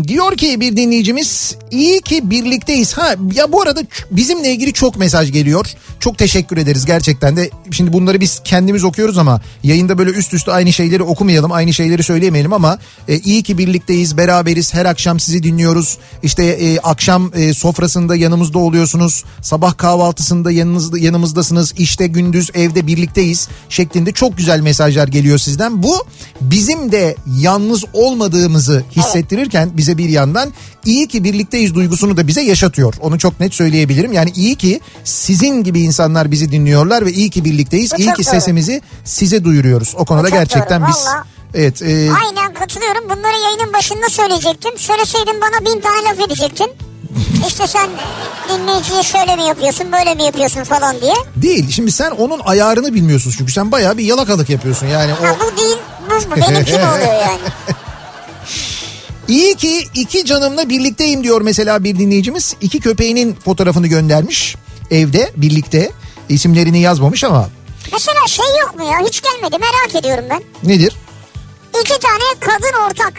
diyor ki bir dinleyicimiz iyi ki birlikteyiz. Ha ya bu arada bizimle ilgili çok mesaj geliyor. Çok teşekkür ederiz gerçekten de. Şimdi bunları biz kendimiz okuyoruz ama yayında böyle üst üste aynı şeyleri okumayalım, aynı şeyleri söyleyemeyelim ama e, iyi ki birlikteyiz, beraberiz. Her akşam sizi dinliyoruz. İşte e, akşam e, sofrasında yanımızda oluyorsunuz. Sabah kahvaltısında yanınızda yanımızdasınız. İşte gündüz evde birlikteyiz şeklinde çok güzel mesajlar geliyor sizden. Bu bizim de yalnız olmadığımızı hissettirirken bize bir yandan iyi ki birlikteyiz duygusunu da bize yaşatıyor. Onu çok net söyleyebilirim. Yani iyi ki sizin gibi insanlar bizi dinliyorlar ve iyi ki birlikteyiz. Bu İyi ki sesimizi size duyuruyoruz. O konuda Bu gerçekten doğru, biz. Evet, e, Aynen katılıyorum. Bunları yayının başında söyleyecektim. Söyleseydin bana bin tane laf edecektin. İşte sen dinleyiciye şöyle mi yapıyorsun böyle mi yapıyorsun falan diye. değil. Şimdi sen onun ayarını bilmiyorsun çünkü sen bayağı bir yalakalık yapıyorsun. Yani o Ha, bu değil bu, bu benimki mi oluyor yani? İyi ki iki canımla birlikteyim diyor mesela bir dinleyicimiz. İki köpeğinin fotoğrafını göndermiş evde birlikte. İsimlerini yazmamış ama Mesela şey yok mu ya hiç gelmedi merak ediyorum ben. nedir? İki tane kadın ortak.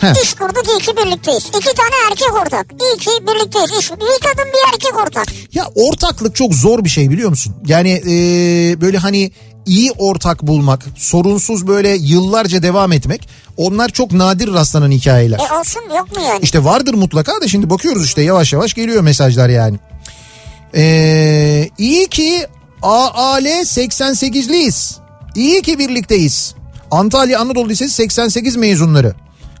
Heh. İş kurduk iyi ki birlikteyiz. İki tane erkek ortak. İyi ki birlikteyiz. İş, bir kadın bir erkek ortak. Ya ortaklık çok zor bir şey biliyor musun? Yani e, böyle hani iyi ortak bulmak, sorunsuz böyle yıllarca devam etmek onlar çok nadir rastlanan hikayeler. E olsun yok mu yani? İşte vardır mutlaka da şimdi bakıyoruz işte yavaş yavaş geliyor mesajlar yani. Ee, iyi ki AAL 88'liyiz. İyi ki birlikteyiz. Antalya Anadolu Lisesi 88 mezunları.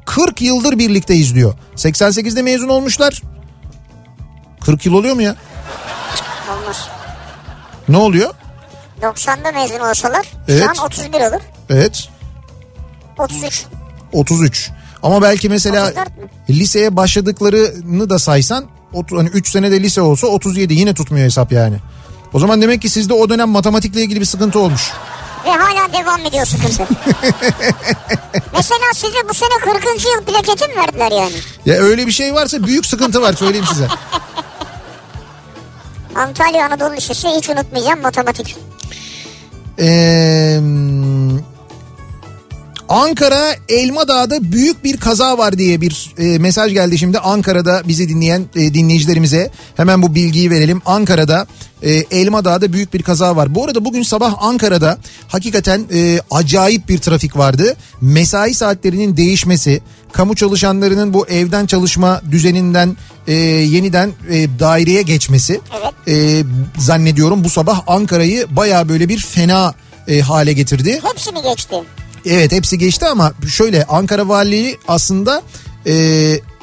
40 yıldır birlikteyiz diyor. 88'de mezun olmuşlar. 40 yıl oluyor mu ya? Olmaz. Ne oluyor? 90'da mezun olsalar Evet. şu an 31 olur. Evet 33. 33. Ama belki mesela 34 mü? liseye başladıklarını da saysan hani 3 senede lise olsa 37 yine tutmuyor hesap yani. O zaman demek ki sizde o dönem matematikle ilgili bir sıkıntı olmuş. Ve hala devam ediyor sıkıntı. Mesela size bu sene 40. yıl plaketi mi verdiler yani? Ya öyle bir şey varsa büyük sıkıntı var söyleyeyim size. Antalya Anadolu Lisesi hiç unutmayacağım matematik. Ee, Ankara Elmadağ'da büyük bir kaza var diye bir e, mesaj geldi şimdi Ankara'da bizi dinleyen e, dinleyicilerimize hemen bu bilgiyi verelim. Ankara'da e, Elmadağ'da büyük bir kaza var. Bu arada bugün sabah Ankara'da hakikaten e, acayip bir trafik vardı. Mesai saatlerinin değişmesi, kamu çalışanlarının bu evden çalışma düzeninden e, yeniden e, daireye geçmesi Evet. e, zannediyorum bu sabah Ankara'yı baya böyle bir fena e, hale getirdi. Hepsi mi geçti? Evet hepsi geçti ama şöyle Ankara Valiliği aslında e,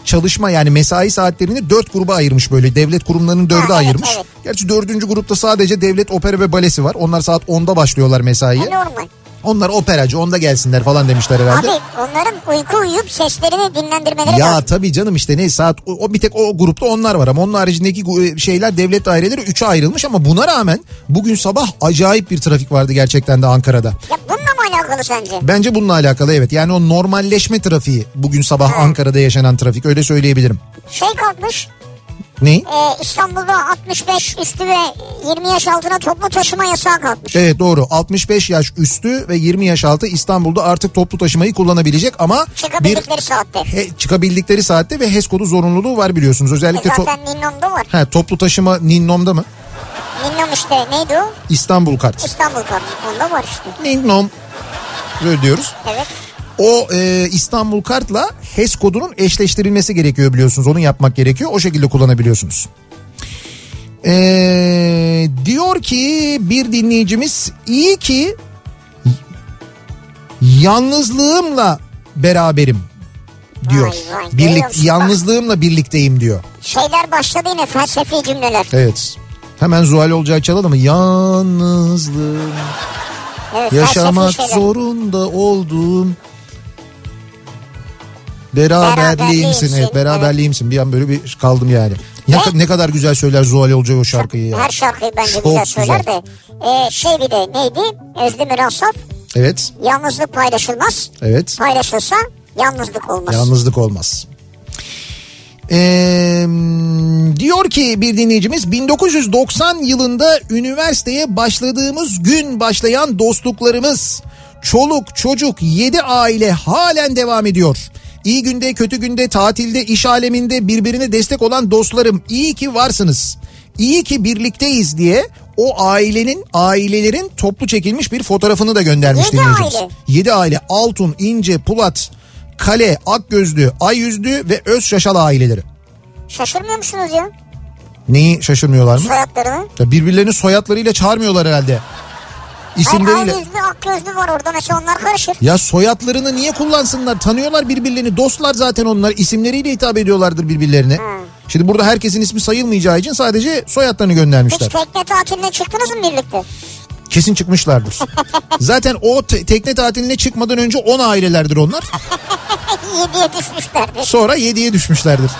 çalışma yani mesai saatlerini dört gruba ayırmış böyle devlet kurumlarının dörde Ha, evet, ayırmış. evet. Gerçi dördüncü grupta sadece devlet opera ve balesi var. Onlar saat 10'da başlıyorlar mesaiye. Normal. Onlar operacı 10'da gelsinler falan demişler herhalde. Abi onların uyku uyuyup seslerini dinlendirmeleri Ya lazım. tabii canım işte ne saat o, o bir tek o grupta onlar var ama onun haricindeki gu- şeyler devlet daireleri 3'e ayrılmış ama buna rağmen bugün sabah acayip bir trafik vardı gerçekten de Ankara'da. Ya bununla mı alakalı sence? Bence bununla alakalı evet yani o normalleşme trafiği bugün sabah Ankara'da yaşanan trafik öyle söyleyebilirim. Şey kalkmış Ne? e, İstanbul'da 65 üstü ve 20 yaş altına toplu taşıma yasağı kalkmış. Evet doğru 65 yaş üstü ve 20 yaş altı İstanbul'da artık toplu taşımayı kullanabilecek ama bir Çıkabildikleri saatte. he- çıkabildikleri saatte ve HES kodu zorunluluğu var biliyorsunuz. E, Özellikle to- zaten Ninnom'da var. He, toplu taşıma Ninnom'da mı? Ninnom işte neydi o? İstanbul kart. İstanbul kartı. Onda var işte. Ninnom. Böyle diyoruz. Evet. O e, İstanbul kartla HES kodunun eşleştirilmesi gerekiyor biliyorsunuz. Onu yapmak gerekiyor. O şekilde kullanabiliyorsunuz. Ee, diyor ki bir dinleyicimiz iyi ki yalnızlığımla beraberim diyor. Vay vay, Birlik yalnızlığımla birlikteyim diyor. Şeyler başladı yine felsefi cümleler. Evet. Hemen Zuhal Olcay çalalım mı? Yalnızlığım. Evet, Yaşamak zorunda olduğum Beraberliğimsin. Evet Beraberliğimsin. Bir an böyle bir kaldım yani. Ne, Ve- ne kadar güzel söyler Zuhal Olcay o şarkıyı ya. Her şarkıyı bence Çok güzel söyler güzel. de. Ee, şey bir de neydi? Özdemir Asaf. Evet. Yalnızlık paylaşılmaz. Evet. Paylaşılsa yalnızlık olmaz. Yalnızlık olmaz. Ee, diyor ki bir dinleyicimiz 1990 yılında üniversiteye başladığımız gün başlayan dostluklarımız çoluk çocuk 7 aile halen devam ediyor. İyi günde kötü günde tatilde iş aleminde birbirine destek olan dostlarım iyi ki varsınız. İyi ki birlikteyiz diye o ailenin ailelerin toplu çekilmiş bir fotoğrafını da göndermiş Yedi aile. 7 aile Altun, İnce, Pulat, Kale, Akgözlü, Ayyüzlü ve Öz Şaşal aileleri. Şaşırmıyor musunuz ya? Neyi şaşırmıyorlar mı? Soyadlarını. Ya birbirlerini soyadlarıyla çağırmıyorlar herhalde. Hayır İsimleriyle. ay yüzlü ak gözlü var orada mesela onlar karışır. Ya soyadlarını niye kullansınlar? Tanıyorlar birbirlerini. Dostlar zaten onlar. İsimleriyle hitap ediyorlardır birbirlerine. Şimdi burada herkesin ismi sayılmayacağı için sadece soyadlarını Hiç göndermişler. tekne tatiline çıktınız mı birlikte? Kesin çıkmışlardır. zaten o te- tekne tatiline çıkmadan önce 10 ailelerdir onlar. Yediye düşmüşlerdi. Sonra 7'ye düşmüşlerdir.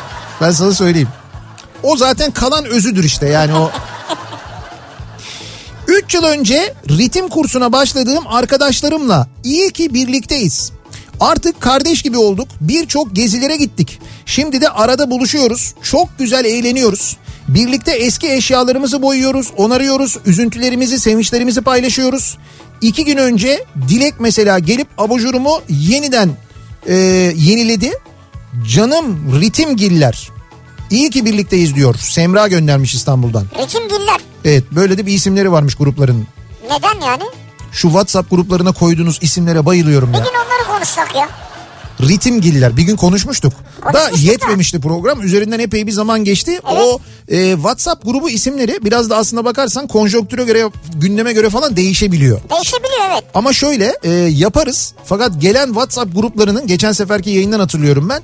Ben sana söyleyeyim. O zaten kalan özüdür işte yani o. 3 yıl önce ritim kursuna başladığım arkadaşlarımla iyi ki birlikteyiz. Artık kardeş gibi olduk. Birçok gezilere gittik. Şimdi de arada buluşuyoruz. Çok güzel eğleniyoruz. Birlikte eski eşyalarımızı boyuyoruz, onarıyoruz, üzüntülerimizi, sevinçlerimizi paylaşıyoruz. İki gün önce Dilek mesela gelip abajurumu yeniden e, yeniledi. Canım ritimgiller. İyi ki birlikteyiz diyor. Semra göndermiş İstanbul'dan. Ritim Giller. Evet böyle de bir isimleri varmış grupların. Neden yani? Şu WhatsApp gruplarına koyduğunuz isimlere bayılıyorum Bir ya. gün onları konuşsak ya. Ritimgiller bir gün konuşmuştuk. Da Konuşmuştuk yetmemişti program. Üzerinden epey bir zaman geçti. O e, WhatsApp grubu isimleri biraz da aslına bakarsan konjonktüre göre gündeme göre falan değişebiliyor. Değişebiliyor evet. Ama şöyle e, yaparız fakat gelen WhatsApp gruplarının geçen seferki yayından hatırlıyorum ben.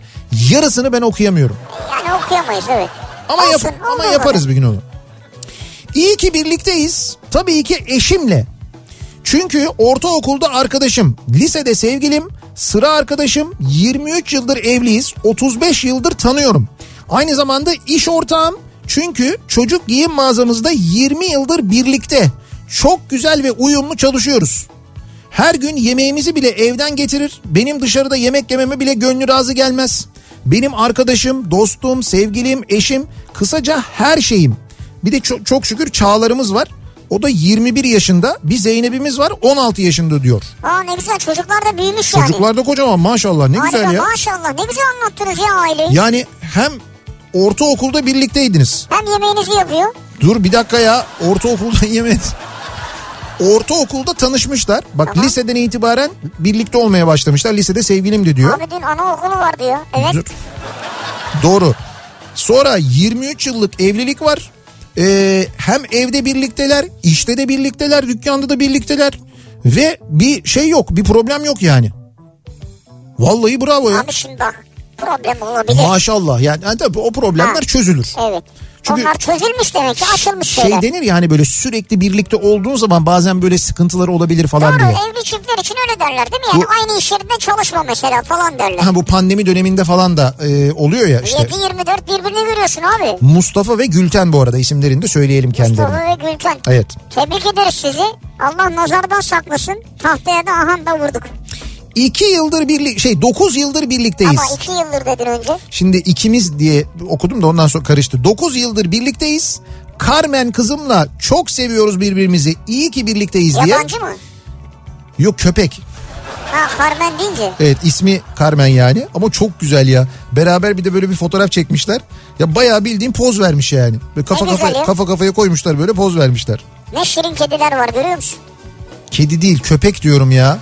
Yarısını ben okuyamıyorum. Yani okuyamayız evet. Ama yap- Olsun, ama olduğu yaparız bir gün onu. İyi ki birlikteyiz. Tabii ki eşimle. Çünkü ortaokulda arkadaşım, lisede sevgilim, sıra arkadaşım, 23 yıldır evliyiz, 35 yıldır tanıyorum. Aynı zamanda iş ortağım. Çünkü çocuk giyim mağazamızda 20 yıldır birlikte. Çok güzel ve uyumlu çalışıyoruz. Her gün yemeğimizi bile evden getirir. Benim dışarıda yemek yememe bile gönlü razı gelmez. Benim arkadaşım, dostum, sevgilim, eşim, kısaca her şeyim. Bir de çok, çok şükür çağlarımız var. O da 21 yaşında. Bir Zeynep'imiz var 16 yaşında diyor. Aa ne güzel çocuklar da büyümüş yani. Çocuklar da kocaman maşallah ne Harika, güzel ya. Maşallah ne güzel anlattınız ya aileyi. Yani hem ortaokulda birlikteydiniz. Hem yemeğinizi yapıyor. Dur bir dakika ya ortaokulda yemek. Ortaokulda tanışmışlar. Bak Tamam. liseden itibaren birlikte olmaya başlamışlar. Lisede sevgilim de diyor. Abi dün anaokulu var diyor. Evet. Dur. Doğru. Sonra 23 yıllık evlilik var. Ee, hem evde birlikteler, işte de birlikteler, dükkanda da birlikteler. Ve bir şey yok, bir problem yok yani. Vallahi bravo ya. Abi şimdi bak problem olabilir. Maşallah yani, yani tabii o problemler Ha. çözülür. Evet. Çünkü- Onlar çözülmüş demek ki açılmış Şey şeyler. denir ya hani böyle sürekli birlikte olduğun zaman bazen böyle sıkıntıları olabilir falan Doğru diye. evli çiftler için öyle derler değil mi? Yani Bu- aynı iş yerinde çalışma mesela falan derler. Ha bu pandemi döneminde falan da e, oluyor ya işte. 7-24 birbirini görüyorsun abi. Mustafa ve Gülten bu arada isimlerini de söyleyelim kendilerine. Mustafa ve Gülten. Evet. Tebrik ederiz sizi. Allah nazardan saklasın. Tahtaya da ahan da vurduk. İki yıldır birlik şey dokuz yıldır birlikteyiz. Ama iki yıldır dedin önce. Şimdi ikimiz diye okudum da ondan sonra karıştı. Dokuz yıldır birlikteyiz. Carmen kızımla çok seviyoruz birbirimizi. İyi ki birlikteyiz diye. Yabancı mı? Yok köpek. Ha Carmen deyince. Evet ismi Carmen yani ama çok güzel ya. Beraber bir de böyle bir fotoğraf çekmişler. Ya bayağı bildiğin poz vermiş yani. Böyle kafa Ne güzel kafa kafa kafaya koymuşlar böyle poz vermişler. Ne şirin kediler var görüyor musun? Kedi değil köpek diyorum ya.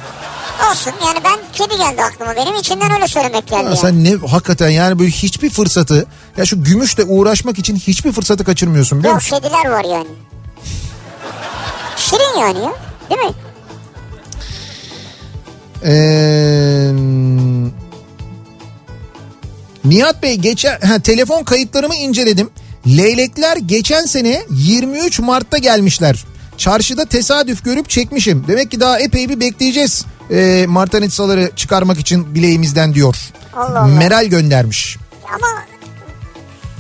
Olsun yani ben kedi geldi aklıma. Benim içinden öyle söylemek geldi Ya yani. sen ne hakikaten yani böyle hiçbir fırsatı ya şu gümüşle uğraşmak için hiçbir fırsatı kaçırmıyorsun biliyor Yok musun? kediler var yani. Şirin yani ya. Değil mi? Ee, Nihat Bey geçen ha, telefon kayıtlarımı inceledim. Leylekler geçen sene 23 Mart'ta gelmişler. Çarşıda tesadüf görüp çekmişim. Demek ki daha epey bir bekleyeceğiz. E, martanitsaları çıkarmak için bileğimizden diyor. Allah Allah. Meral göndermiş. Ama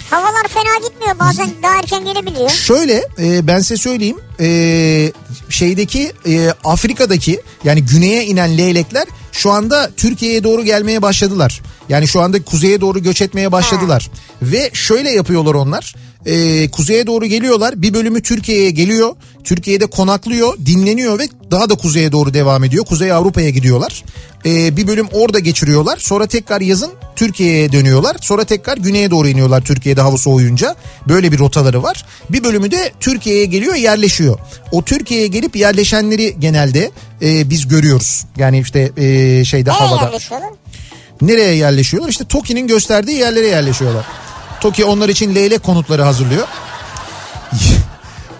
havalar fena gitmiyor. Bazen daha erken gelebiliyor. Şöyle e, ben size söyleyeyim e, şeydeki e, Afrika'daki yani güneye inen leylekler şu anda Türkiye'ye doğru gelmeye başladılar. Yani şu anda kuzeye doğru göç etmeye başladılar. Ve şöyle yapıyorlar onlar. E, kuzeye doğru geliyorlar. Bir bölümü Türkiye'ye geliyor. Türkiye'de konaklıyor, dinleniyor ve daha da kuzeye doğru devam ediyor. Kuzey Avrupa'ya gidiyorlar. E, bir bölüm orada geçiriyorlar. Sonra tekrar yazın Türkiye'ye dönüyorlar. Sonra tekrar güneye doğru iniyorlar Türkiye'de hava soğuyunca. Böyle bir rotaları var. Bir bölümü de Türkiye'ye geliyor yerleşiyor. O Türkiye'ye gelip yerleşenleri genelde e, biz görüyoruz. Yani işte e, şeyde Nereye havada. yerleşiyorlar? Nereye yerleşiyorlar? İşte TOKİ'nin gösterdiği yerlere yerleşiyorlar. TOKİ onlar için leylek konutları hazırlıyor.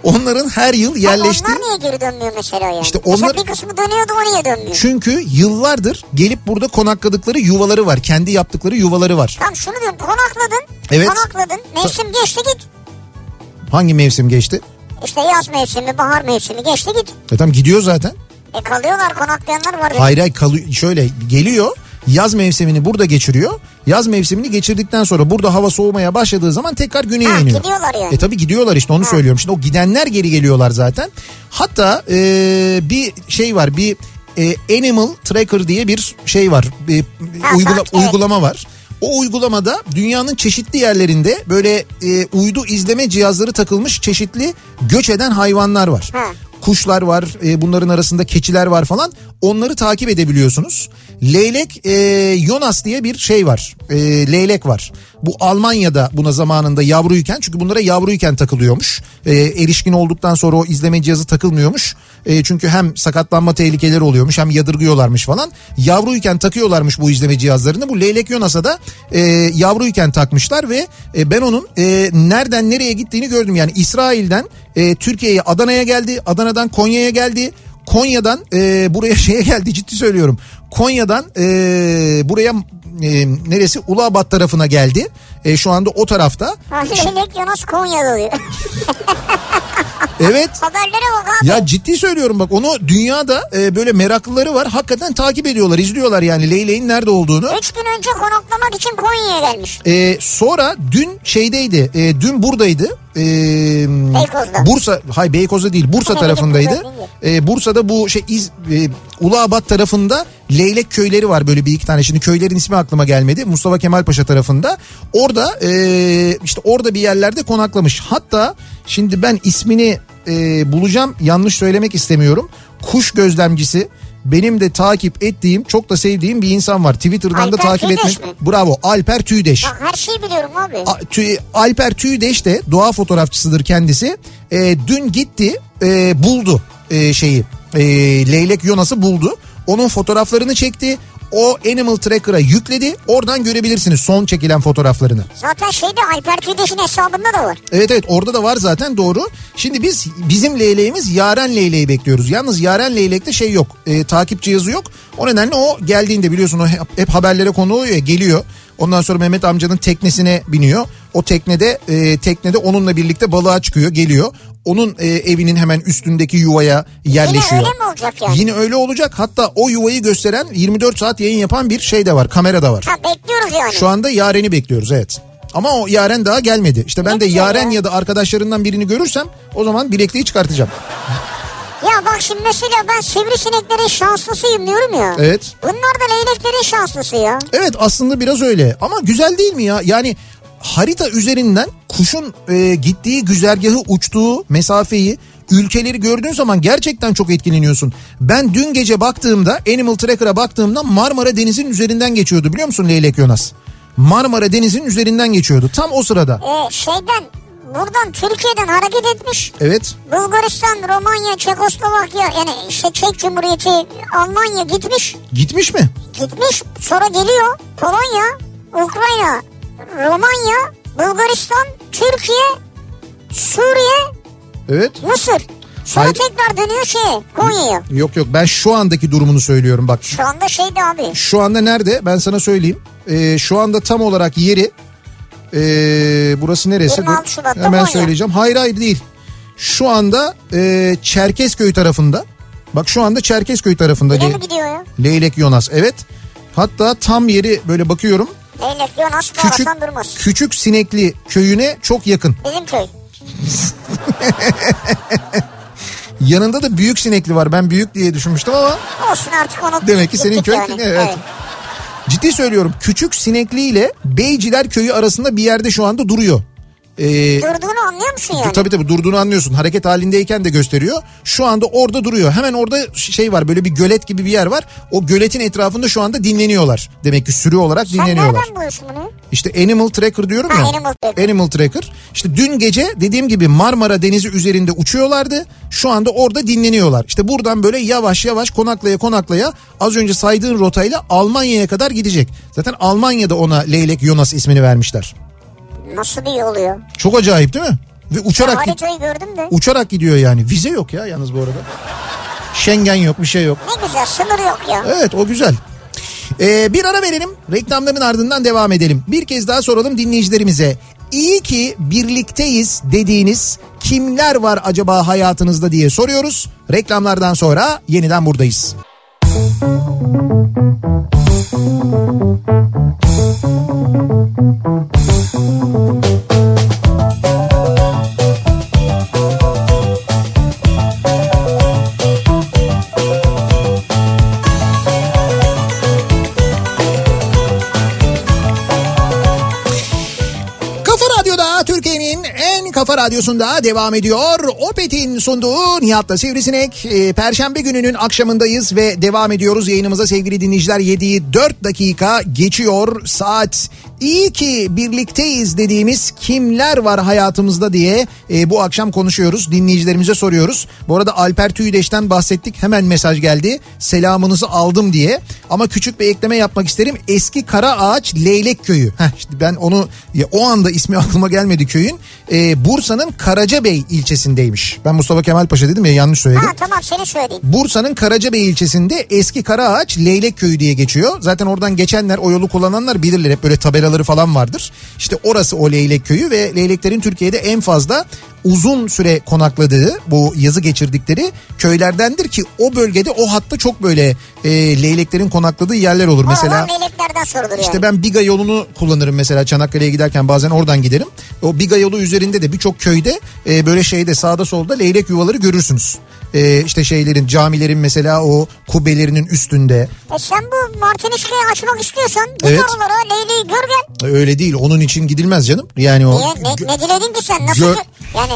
Onların her yıl Ama yerleştiği... Onlar niye geri dönmüyor mesela yani? İşte Mesela onlar- bir kısmı dönüyordu o niye dönmüyor? Çünkü yıllardır gelip burada konakladıkları yuvaları var. Kendi yaptıkları yuvaları var. Tamam şunu diyorum konakladın. Evet. Konakladın. Mevsim geçti git. Hangi mevsim geçti? İşte yaz mevsimi, bahar mevsimi geçti git. E tamam gidiyor zaten. E kalıyorlar konaklayanlar var. Hayır hayır kalıyor. Şöyle geliyor yaz mevsimini burada geçiriyor. Yaz mevsimini geçirdikten sonra burada hava soğumaya başladığı zaman tekrar güneye Ha, iniyor. gidiyorlar yani. E tabi gidiyorlar işte onu söylüyorum. Şimdi o gidenler geri geliyorlar zaten. Hatta e, bir şey var bir e, Animal Tracker diye bir şey var. Bir Ha, uygula- evet. uygulama var. O uygulamada dünyanın çeşitli yerlerinde böyle e, uydu izleme cihazları takılmış çeşitli göç eden hayvanlar var. Ha. Kuşlar var, e, bunların arasında keçiler var falan. Onları takip edebiliyorsunuz. Leylek e, Jonas diye bir şey var. E, leylek var. Bu Almanya'da buna zamanında yavruyken çünkü bunlara yavruyken takılıyormuş. E, erişkin olduktan sonra o izleme cihazı takılmıyormuş. E, çünkü hem sakatlanma tehlikeleri oluyormuş hem yadırgıyorlarmış falan. Yavruyken takıyorlarmış bu izleme cihazlarını. Bu leylek Jonas'a da e, yavruyken takmışlar ve e, ben onun e, nereden nereye gittiğini gördüm. Yani İsrail'den e, Türkiye'ye Adana'ya geldi. Adana'dan Konya'ya geldi. Konya'dan e, buraya şeye geldi ciddi söylüyorum. Konya'dan e, buraya e, neresi Ulaanbaatar tarafına geldi. E, şu anda o tarafta. Ha, Leylek Yunus Konya'da oluyor. Evet. Haberlere bak abi. Ya ciddi söylüyorum bak onu dünyada e, böyle meraklıları var. Hakikaten takip ediyorlar, izliyorlar yani leyleğin nerede olduğunu. Üç gün önce konaklamak için Konya'ya gelmiş. E, sonra dün şeydeydi, e, dün buradaydı. E, Beykoz'da. Bursa, hay Beykoz'da değil Bursa tarafındaydı. E, Bursa'da bu şey İz, e, Ulaabat tarafında leylek köyleri var böyle bir iki tane. Şimdi köylerin ismi aklıma gelmedi. Mustafa Kemal Paşa tarafında. Orada e, işte orada bir yerlerde konaklamış. Hatta şimdi ben ismini e, bulacağım. Yanlış söylemek istemiyorum. Kuş gözlemcisi benim de takip ettiğim çok da sevdiğim bir insan var. Twitter'dan da Alper takip Tüydeş etmek. mi? Bravo Alper Tüydeş. Bak her şeyi biliyorum abi. A- Tü- Alper Tüydeş de doğa fotoğrafçısıdır kendisi. E, dün gitti e, buldu e, şeyi e, leylek Yonas'ı buldu. Onun fotoğraflarını çekti. O Animal Tracker'a yükledi. Oradan görebilirsiniz son çekilen fotoğraflarını. Zaten şeyde Alper Tüydeş'in hesabında da var. Evet evet orada da var zaten doğru. Şimdi biz bizim leyleğimiz Yaren leyleği bekliyoruz. Yalnız Yaren leylekte şey yok. E, takip cihazı yok. O nedenle o geldiğinde biliyorsun o hep, hep haberlere konu oluyor ya geliyor. Ondan sonra Mehmet amcanın teknesine biniyor. O teknede e, teknede onunla birlikte balığa çıkıyor, geliyor. Onun e, evinin hemen üstündeki yuvaya yerleşiyor. öyle mi olacak yani? Yine öyle olacak. Hatta o yuvayı gösteren 24 saat yayın yapan bir şey de var. Kamera da var. Ha bekliyoruz yani. Şu anda Yaren'i bekliyoruz evet. Ama o Yaren daha gelmedi. İşte ben Ne de Yaren ya. ya da arkadaşlarından birini görürsem o zaman bilekliği çıkartacağım. Ya bak şimdi mesela ben sivrisineklerin şanslısıyım diyorum ya. Evet. Bunlar da leyleklerin şanslısı ya. Evet aslında biraz öyle ama güzel değil mi ya? Yani harita üzerinden kuşun e, gittiği güzergahı uçtuğu mesafeyi ülkeleri gördüğün zaman gerçekten çok etkileniyorsun. Ben dün gece baktığımda Animal Tracker'a baktığımda Marmara Denizi'nin üzerinden geçiyordu biliyor musun Leylek Yonas? Marmara Denizi'nin üzerinden geçiyordu tam o sırada. Ee, şeyden buradan Türkiye'den hareket etmiş. Evet Bulgaristan, Romanya, Çekoslovakya yani işte Çek Cumhuriyeti, Almanya gitmiş. gitmiş mi? Gitmiş sonra geliyor Polonya, Ukrayna, Romanya, Bulgaristan, Türkiye, Suriye, Evet. Mısır. Sonra Hayır. tekrar dönüyor şeye Konya'ya. Yok yok ben şu andaki durumunu söylüyorum bak. Şu anda şeyde abi. Şu anda nerede ben sana söyleyeyim. Ee, şu anda tam olarak yeri ee, burası neresi? 26 Dur, Şubat'ta Hemen Konya. söyleyeceğim. Hayır hayır değil. şu anda e, Çerkezköy tarafında. Bak şu anda Çerkezköy tarafında. Yine Le- mi gidiyor ya? Leylek Yonas evet. Hatta tam yeri böyle bakıyorum. Leylek Yonas Küçük, durmaz. küçük Sinekli köyüne çok yakın. Bizim köy. Yanında da Büyük Sinekli var. Ben büyük diye düşünmüştüm ama Olsun artık onu demek ki senin köy. yani. Evet. Ciddi söylüyorum. Küçük Sinekli ile Beyciler köyü arasında bir yerde şu anda duruyor. Ee, Durduğunu anlıyor musun yani? Tabii tabii durduğunu anlıyorsun. Hareket halindeyken de gösteriyor. Şu anda orada duruyor. Hemen orada şey var böyle bir gölet gibi bir yer var. O göletin etrafında şu anda dinleniyorlar. Demek ki sürü olarak Sen dinleniyorlar. nereden buluyorsun bunu? İşte Animal Tracker diyorum Ha, ya. Animal Tracker. Animal Tracker. İşte dün gece dediğim gibi Marmara Denizi üzerinde uçuyorlardı. Şu anda orada dinleniyorlar. İşte buradan böyle yavaş yavaş konaklaya konaklaya az önce saydığın rotayla Almanya'ya kadar gidecek. Zaten Almanya'da ona Leylek Jonas ismini vermişler. Nasıl bir ya? Çok acayip değil mi? Ve uçarak git- Haritayı gördüm de. uçarak gidiyor yani. Vize yok ya yalnız bu arada. Schengen yok bir şey yok. Ne güzel sınır yok ya. Evet o güzel. Ee, bir ara verelim. Reklamların ardından devam edelim. Bir kez daha soralım dinleyicilerimize. İyi ki birlikteyiz dediğiniz kimler var acaba hayatınızda diye soruyoruz. Reklamlardan sonra yeniden buradayız. Kafa Thank you. Kafa radyosunda devam ediyor. Opet'in sunduğu Nihat'la Sivrisinek. Ee, Perşembe gününün akşamındayız ve devam ediyoruz yayınımıza sevgili dinleyiciler. 7'yi 4 dakika geçiyor saat. İyi ki birlikteyiz dediğimiz kimler var hayatımızda diye e, bu akşam konuşuyoruz. Dinleyicilerimize soruyoruz. Bu arada Alper Tüydeş'ten bahsettik. Hemen mesaj geldi. Selamınızı aldım diye. Ama küçük bir ekleme yapmak isterim. Eski Kara Ağaç Leylek Köyü. Heh, işte ben onu ya, o anda ismi aklıma gelmedi köyün. Ee, Bursa'nın Karacabey ilçesindeymiş. Ben Mustafa Kemal Paşa dedim ya yanlış söyledim. Ha tamam seni söyleyeyim. Bursa'nın Karacabey ilçesinde eski Karaağaç Leylek Köyü diye geçiyor. Zaten oradan geçenler o yolu kullananlar bilirler hep böyle tabelaları falan vardır. İşte orası o Leylek Köyü ve leyleklerin Türkiye'de en fazla uzun süre konakladığı bu yazı geçirdikleri köylerdendir ki o bölgede o hatta çok böyle e, leyleklerin konakladığı yerler olur. Mesela Oradan meleklerden sorulur yani. işte ben Biga yolunu kullanırım mesela Çanakkale'ye giderken bazen oradan giderim. O Biga yolu üzerinde de birçok köyde e, böyle şeyde sağda solda leylek yuvaları görürsünüz. E, işte şeylerin camilerin mesela o kubbelerinin üstünde E sen bu Martinişka'yı açmak istiyorsan git Evet. oralara Leyli'yi gör gel. öyle değil onun için gidilmez canım. Yani o Niye? Ne, ne diledin ki sen? Nasıl Gör-? Yani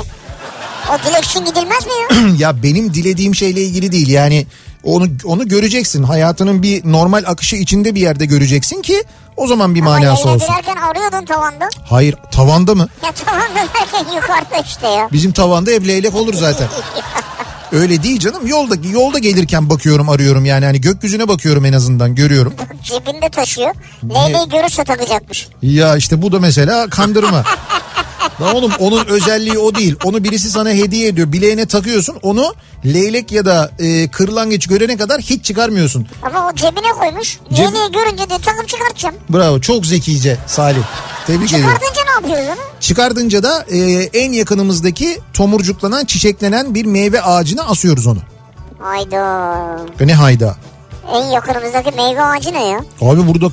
o dilek için gidilmez mi ya? ya benim dilediğim şeyle ilgili değil yani onu onu göreceksin hayatının bir normal akışı içinde bir yerde göreceksin ki o zaman bir Ama manası olsun. girerken arıyordun tavanda. Hayır tavanda mı? Ya tavanda derken yukarıda işte ya. Bizim tavanda hep leylek olur zaten. Öyle değil canım. Yolda yolda gelirken bakıyorum, arıyorum yani hani gökyüzüne bakıyorum en azından görüyorum. Cebinde taşıyor. Leyli'yi görürse takacakmış. Ya işte bu da mesela kandırma. Lan oğlum onun özelliği o değil. Onu birisi sana hediye ediyor. Bileğine takıyorsun. Onu leylek ya da e, kırlangıç görene kadar hiç çıkarmıyorsun. Ama o cebine koymuş. Ceb- Leyli'yi görünce de takıp çıkartacağım. Bravo. Çok zekice Salih. Tebrik ediyorum. Çıkartınca ne yapıyoruz onu? Çıkardınca da e, en yakınımızdaki tomurcuklanan, çiçeklenen bir meyve ağacına asıyoruz onu. Hayda. Ve ne hayda. En yakınımızdaki meyve ağacı ne ya? Abi burada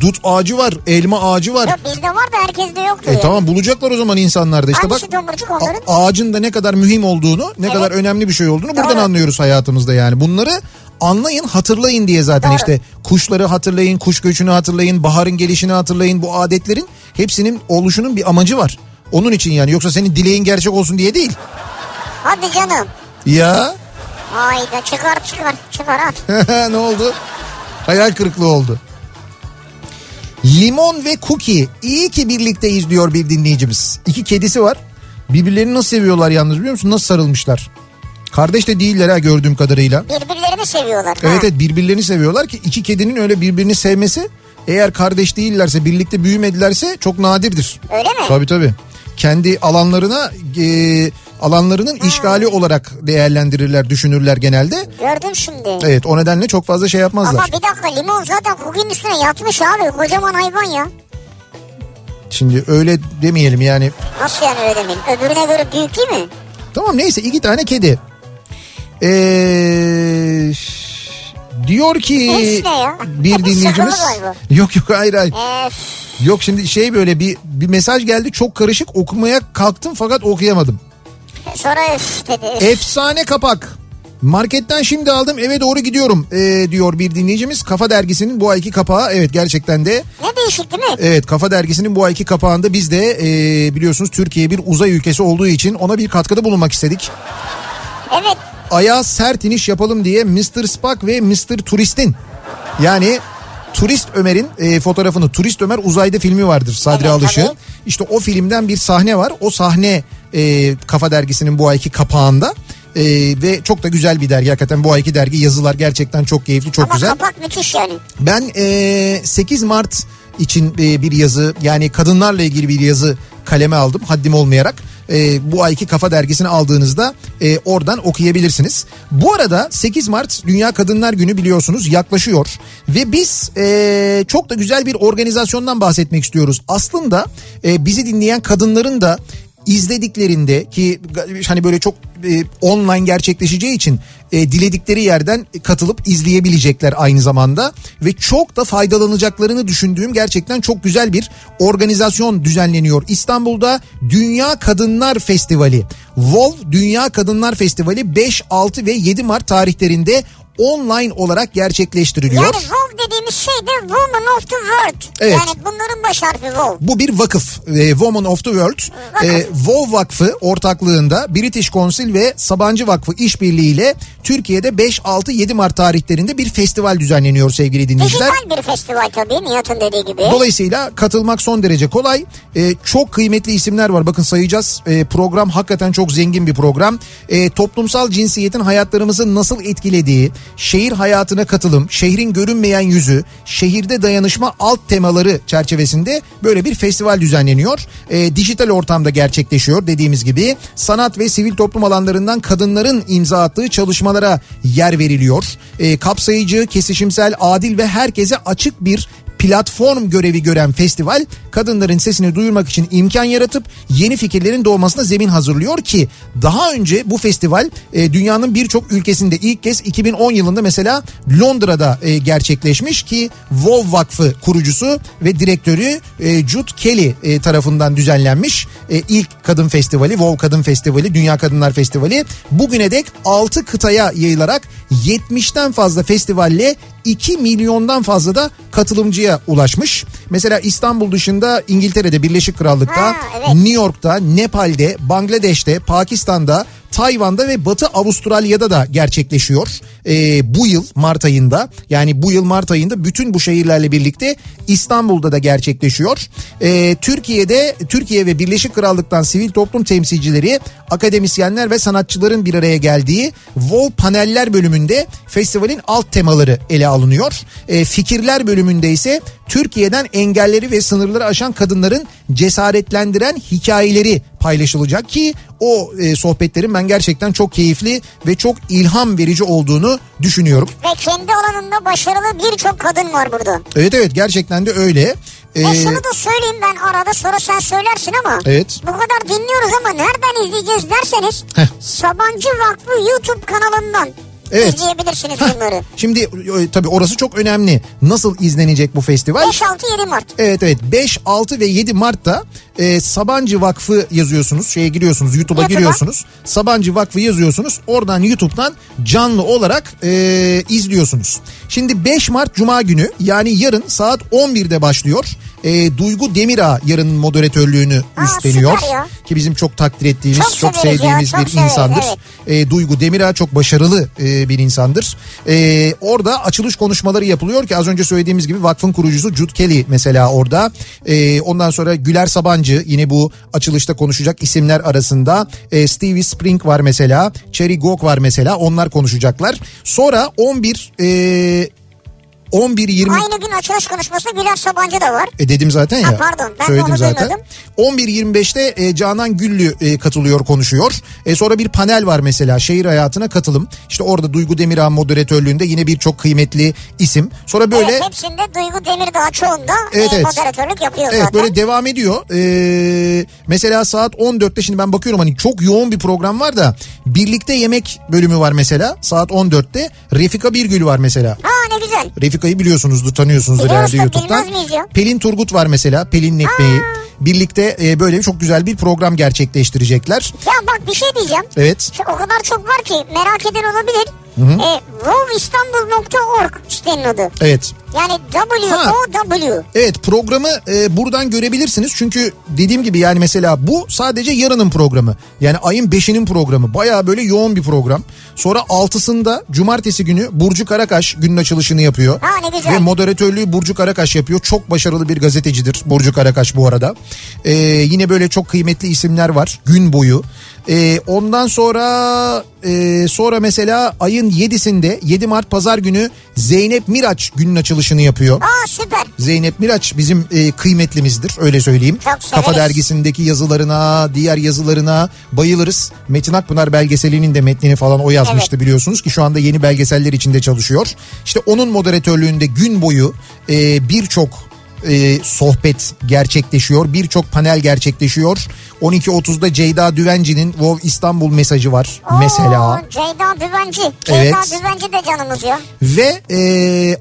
dut ağacı var, elma ağacı var. Yok bizde var da herkeste yoktu E ya. tamam bulacaklar o zaman insanlar da işte Hangisi bak onların? ağacın da ne kadar mühim olduğunu, ne kadar önemli bir şey olduğunu buradan Doğru. anlıyoruz hayatımızda yani. Bunları anlayın, hatırlayın diye zaten Doğru. işte kuşları hatırlayın, kuş göçünü hatırlayın, baharın gelişini hatırlayın. Bu adetlerin hepsinin oluşunun bir amacı var. Onun için yani yoksa senin dileğin gerçek olsun diye değil. Hadi canım. Ya Hayda çıkar çıkar çıkar at. ne oldu? Hayal kırıklığı oldu. Limon ve Cookie iyi ki birlikteyiz diyor bir dinleyicimiz. İki kedisi var. Birbirlerini nasıl seviyorlar yalnız biliyor musun? Nasıl sarılmışlar? Kardeş de değiller ha gördüğüm kadarıyla. Birbirlerini seviyorlar. Evet ha. evet birbirlerini seviyorlar ki iki kedinin öyle birbirini sevmesi eğer kardeş değillerse birlikte büyümedilerse çok nadirdir. Öyle mi? Tabii tabii. Kendi alanlarına e, alanlarının işgali olarak değerlendirirler, düşünürler genelde. Gördüm şimdi. Evet o nedenle çok fazla şey yapmazlar. Ama bir dakika limon zaten kukinin üstüne yatmış abi. Kocaman hayvan ya. Şimdi öyle demeyelim yani. Nasıl yani öyle demeyin? Öbürüne göre büyük değil mi? Tamam neyse iki tane kedi. Ee, diyor ki ya. bir dinleyicimiz yok yok hayır hayır Ee, yok şimdi şey böyle bir bir mesaj geldi çok karışık okumaya kalktım fakat okuyamadım. Sonra üf dedi. Efsane kapak. Marketten şimdi aldım eve doğru gidiyorum ee, diyor bir dinleyicimiz. Kafa dergisinin bu ayki kapağı evet gerçekten de Ne değişik değil mi? evet Kafa dergisinin bu ayki kapağında biz de ee, biliyorsunuz Türkiye bir uzay ülkesi olduğu için ona bir katkıda bulunmak istedik. Evet. Ayağa sert iniş yapalım diye Mr. Spock ve Mr. Turist'in yani Turist Ömer'in e, fotoğrafını Turist Ömer uzayda filmi vardır Sadri Evet, tabii. İşte o filmden bir sahne var. O sahne e, Kafa Dergisi'nin bu ayki kapağında. E, ve çok da güzel bir dergi hakikaten bu ayki dergi yazılar gerçekten çok keyifli çok Ama güzel. kapak müthiş yani. Ben e, 8 Mart için e, bir yazı yani kadınlarla ilgili bir yazı kaleme aldım haddim olmayarak. E, bu ayki Kafa Dergisi'ni aldığınızda e, oradan okuyabilirsiniz. Bu arada 8 Mart Dünya Kadınlar Günü biliyorsunuz yaklaşıyor. Ve biz e, çok da güzel bir organizasyondan bahsetmek istiyoruz. Aslında e, bizi dinleyen kadınların da izlediklerinde ki hani böyle çok e, online gerçekleşeceği için e, diledikleri yerden katılıp izleyebilecekler aynı zamanda ve çok da faydalanacaklarını düşündüğüm gerçekten çok güzel bir organizasyon düzenleniyor. İstanbul'da Dünya Kadınlar Festivali. WOW Dünya Kadınlar Festivali 5, 6 ve 7 Mart tarihlerinde online olarak gerçekleştiriliyor. Yani WOW dediğimiz şey de Woman of the World. Evet. Yani bunların baş harfi WOW. Bu bir vakıf. E, Women of the World. Vakıf. E, WOW Vakfı ortaklığında British Council ve Sabancı Vakfı işbirliğiyle Türkiye'de 5, 6, 7 Mart tarihlerinde bir festival düzenleniyor sevgili dinleyiciler. Dijital bir festival tabii Nihat'ın dediği gibi. Dolayısıyla katılmak son derece kolay. Ee, çok kıymetli isimler var. Bakın sayacağız. Ee, program hakikaten çok zengin bir program. Ee, toplumsal cinsiyetin hayatlarımızı nasıl etkilediği, şehir hayatına katılım, şehrin görünmeyen yüzü, şehirde dayanışma alt temaları çerçevesinde böyle bir festival düzenleniyor. Ee, dijital ortamda gerçekleşiyor dediğimiz gibi. Sanat ve sivil toplum alanlarından kadınların imza attığı çalışmalara yer veriliyor. Ee, kapsayıcı, kesişimsel, adil ve herkese açık bir platform görevi gören festival kadınların sesini duyurmak için imkan yaratıp yeni fikirlerin doğmasına zemin hazırlıyor ki daha önce bu festival e, dünyanın birçok ülkesinde ilk kez 2010 yılında mesela Londra'da e, gerçekleşmiş ki WoW Vakfı kurucusu ve direktörü e, Jude Kelly e, tarafından düzenlenmiş e, ilk kadın festivali WoW Kadın Festivali Dünya Kadınlar Festivali. Bugüne dek 6 kıtaya yayılarak 70'ten fazla festivalle 2 milyondan fazla da katılımcıya ulaşmış. Mesela İstanbul dışında İngiltere'de Birleşik Krallık'ta, Ha, evet. New York'ta, Nepal'de, Bangladeş'te, Pakistan'da, Tayvan'da ve Batı Avustralya'da da gerçekleşiyor. Ee, bu yıl Mart ayında yani bu yıl Mart ayında bütün bu şehirlerle birlikte İstanbul'da da gerçekleşiyor. Ee, Türkiye'de Türkiye ve Birleşik Krallık'tan sivil toplum temsilcileri, akademisyenler ve sanatçıların bir araya geldiği Vol paneller bölümünde festivalin alt temaları ele alınıyor. Ee, fikirler bölümünde ise Türkiye'den engelleri ve sınırları aşan kadınların cesaretlendiren hikayeleri paylaşılacak ki o e, sohbetlerin ben gerçekten çok keyifli ve çok ilham verici olduğunu düşünüyorum. Ve kendi alanında başarılı birçok kadın var burada. Evet evet gerçekten de öyle. Ee, E şunu da söyleyeyim ben arada sonra sen söylersin ama. Evet. Bu kadar dinliyoruz ama nereden izleyeceğiz derseniz. Heh. Sabancı Vakfı YouTube kanalından Evet. izleyebilirsiniz heh, bunları. şimdi e, tabii orası çok önemli. Nasıl izlenecek bu festival? 5-6-7 Mart. Evet evet 5, 6 ve 7 Mart'ta e, Sabancı Vakfı yazıyorsunuz. Şeye giriyorsunuz YouTube'a YouTube'a. giriyorsunuz. Sabancı Vakfı yazıyorsunuz. Oradan YouTube'dan canlı olarak e, izliyorsunuz. Şimdi 5 Mart Cuma günü yani yarın saat 11'de başlıyor. E, Duygu Demirağ yarın moderatörlüğünü Aa, üstleniyor. ya. Ki bizim çok takdir ettiğimiz, Çok çok, ya, sevdiğimiz çok bir severiz, insandır. evet. E, Duygu Demirağ çok başarılı e, bir insandır. E, orada açılış konuşmaları yapılıyor ki az önce söylediğimiz gibi vakfın kurucusu Jude Kelly mesela orada. E, ondan sonra Güler Sabancı yine bu açılışta konuşacak isimler arasında. E, Stevie Spring var mesela. Cherry Gok var mesela onlar konuşacaklar. Sonra 11 e, 11.20 Aynı gün açılış konuşmasında Güler Sabancı da var. E dedim zaten ya. Ha, pardon, ben Söyledim onu zaten. duymadım. 11.25'te e, Canan Güllü e, katılıyor konuşuyor. E, sonra bir panel var mesela şehir hayatına katılım. İşte orada Duygu Demirağ moderatörlüğünde yine birçok kıymetli isim. Sonra böyle Evet hepsinde Duygu Demirdağ çoğunda Evet, e, evet. moderatörlük yapıyor Evet zaten. böyle devam ediyor. Ee, mesela saat 14'te şimdi ben bakıyorum hani çok yoğun bir program var da birlikte yemek bölümü var mesela saat 14'te. Refika Birgül var mesela. Ha ne güzel. Refika'yı biliyorsunuzdur tanıyorsunuzdur herhalde da YouTube'dan. Pelin Turgut var mesela Pelin Ekmeği. Birlikte e, böyle çok güzel bir program gerçekleştirecekler. Ya bak bir şey diyeceğim. Evet. Şu, o kadar çok var ki merak eden olabilir. E, wowistanbul.org sitenin adı. Evet. Yani W-O-W. Evet programı e, buradan görebilirsiniz. Çünkü dediğim gibi yani mesela bu sadece yarının programı. Yani ayın 5'inin programı. Baya böyle yoğun bir program. Sonra 6'sında cumartesi günü Burcu Karakaş günün açılışını yapıyor. Ha, ne güzel. Ve moderatörlüğü Burcu Karakaş yapıyor. Çok başarılı bir gazetecidir Burcu Karakaş bu arada. E, yine böyle çok kıymetli isimler var gün boyu. E, ondan sonra e, sonra mesela ayın 7'sinde 7 Mart pazar günü Zeynep Miraç günün açılışını yapıyor. Aa süper. Zeynep Miraç bizim e, kıymetlimizdir öyle söyleyeyim. Çok severiz. Kafa dergisindeki yazılarına, diğer yazılarına bayılırız. Metin Akpınar belgeselinin de metnini falan o yazmıştı biliyorsunuz ki şu anda yeni belgeseller içinde çalışıyor. İşte onun moderatörlüğünde gün boyu e, birçok e, sohbet gerçekleşiyor. Birçok panel gerçekleşiyor. 12.30'da Ceyda Düvenci'nin Wow İstanbul mesajı var Oo, mesela. Ceyda Düvenci. Ceyda Evet. Düvenci de canımız ya. Ve e,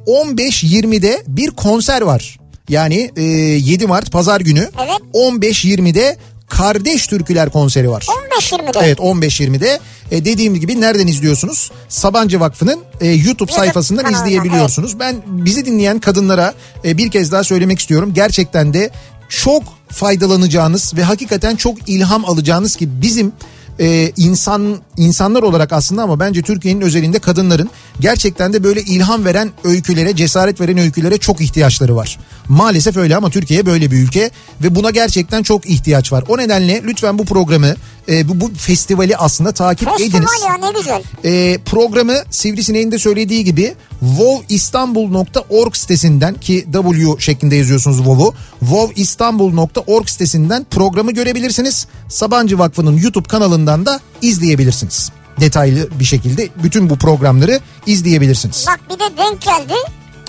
15.20'de bir konser var. Yani e, 7 Mart pazar günü Evet. 15.20'de Kardeş Türküler konseri var. 15-20'de. Evet 15.20'de e, dediğim gibi nereden izliyorsunuz? Sabancı Vakfı'nın e, YouTube sayfasından kanalından, izleyebiliyorsunuz. Ben bizi dinleyen kadınlara e, bir kez daha söylemek istiyorum. Gerçekten de çok faydalanacağınız ve hakikaten çok ilham alacağınız ki bizim e, insan insanlar olarak aslında ama bence Türkiye'nin özelinde kadınların gerçekten de böyle ilham veren öykülere, cesaret veren öykülere çok ihtiyaçları var. Maalesef öyle ama Türkiye böyle bir ülke ve buna gerçekten çok ihtiyaç var. O nedenle lütfen bu programı, e, bu, bu festivali aslında takip ediniz. Festival ya ne güzel. E, programı Sivrisineğin de söylediği gibi wowistanbul.org sitesinden ki W şeklinde yazıyorsunuz WOW'u. wowistanbul.org sitesinden programı görebilirsiniz. Sabancı Vakfı'nın YouTube kanalından da izleyebilirsiniz. Detaylı bir şekilde bütün bu programları izleyebilirsiniz. Bak bir de denk geldi.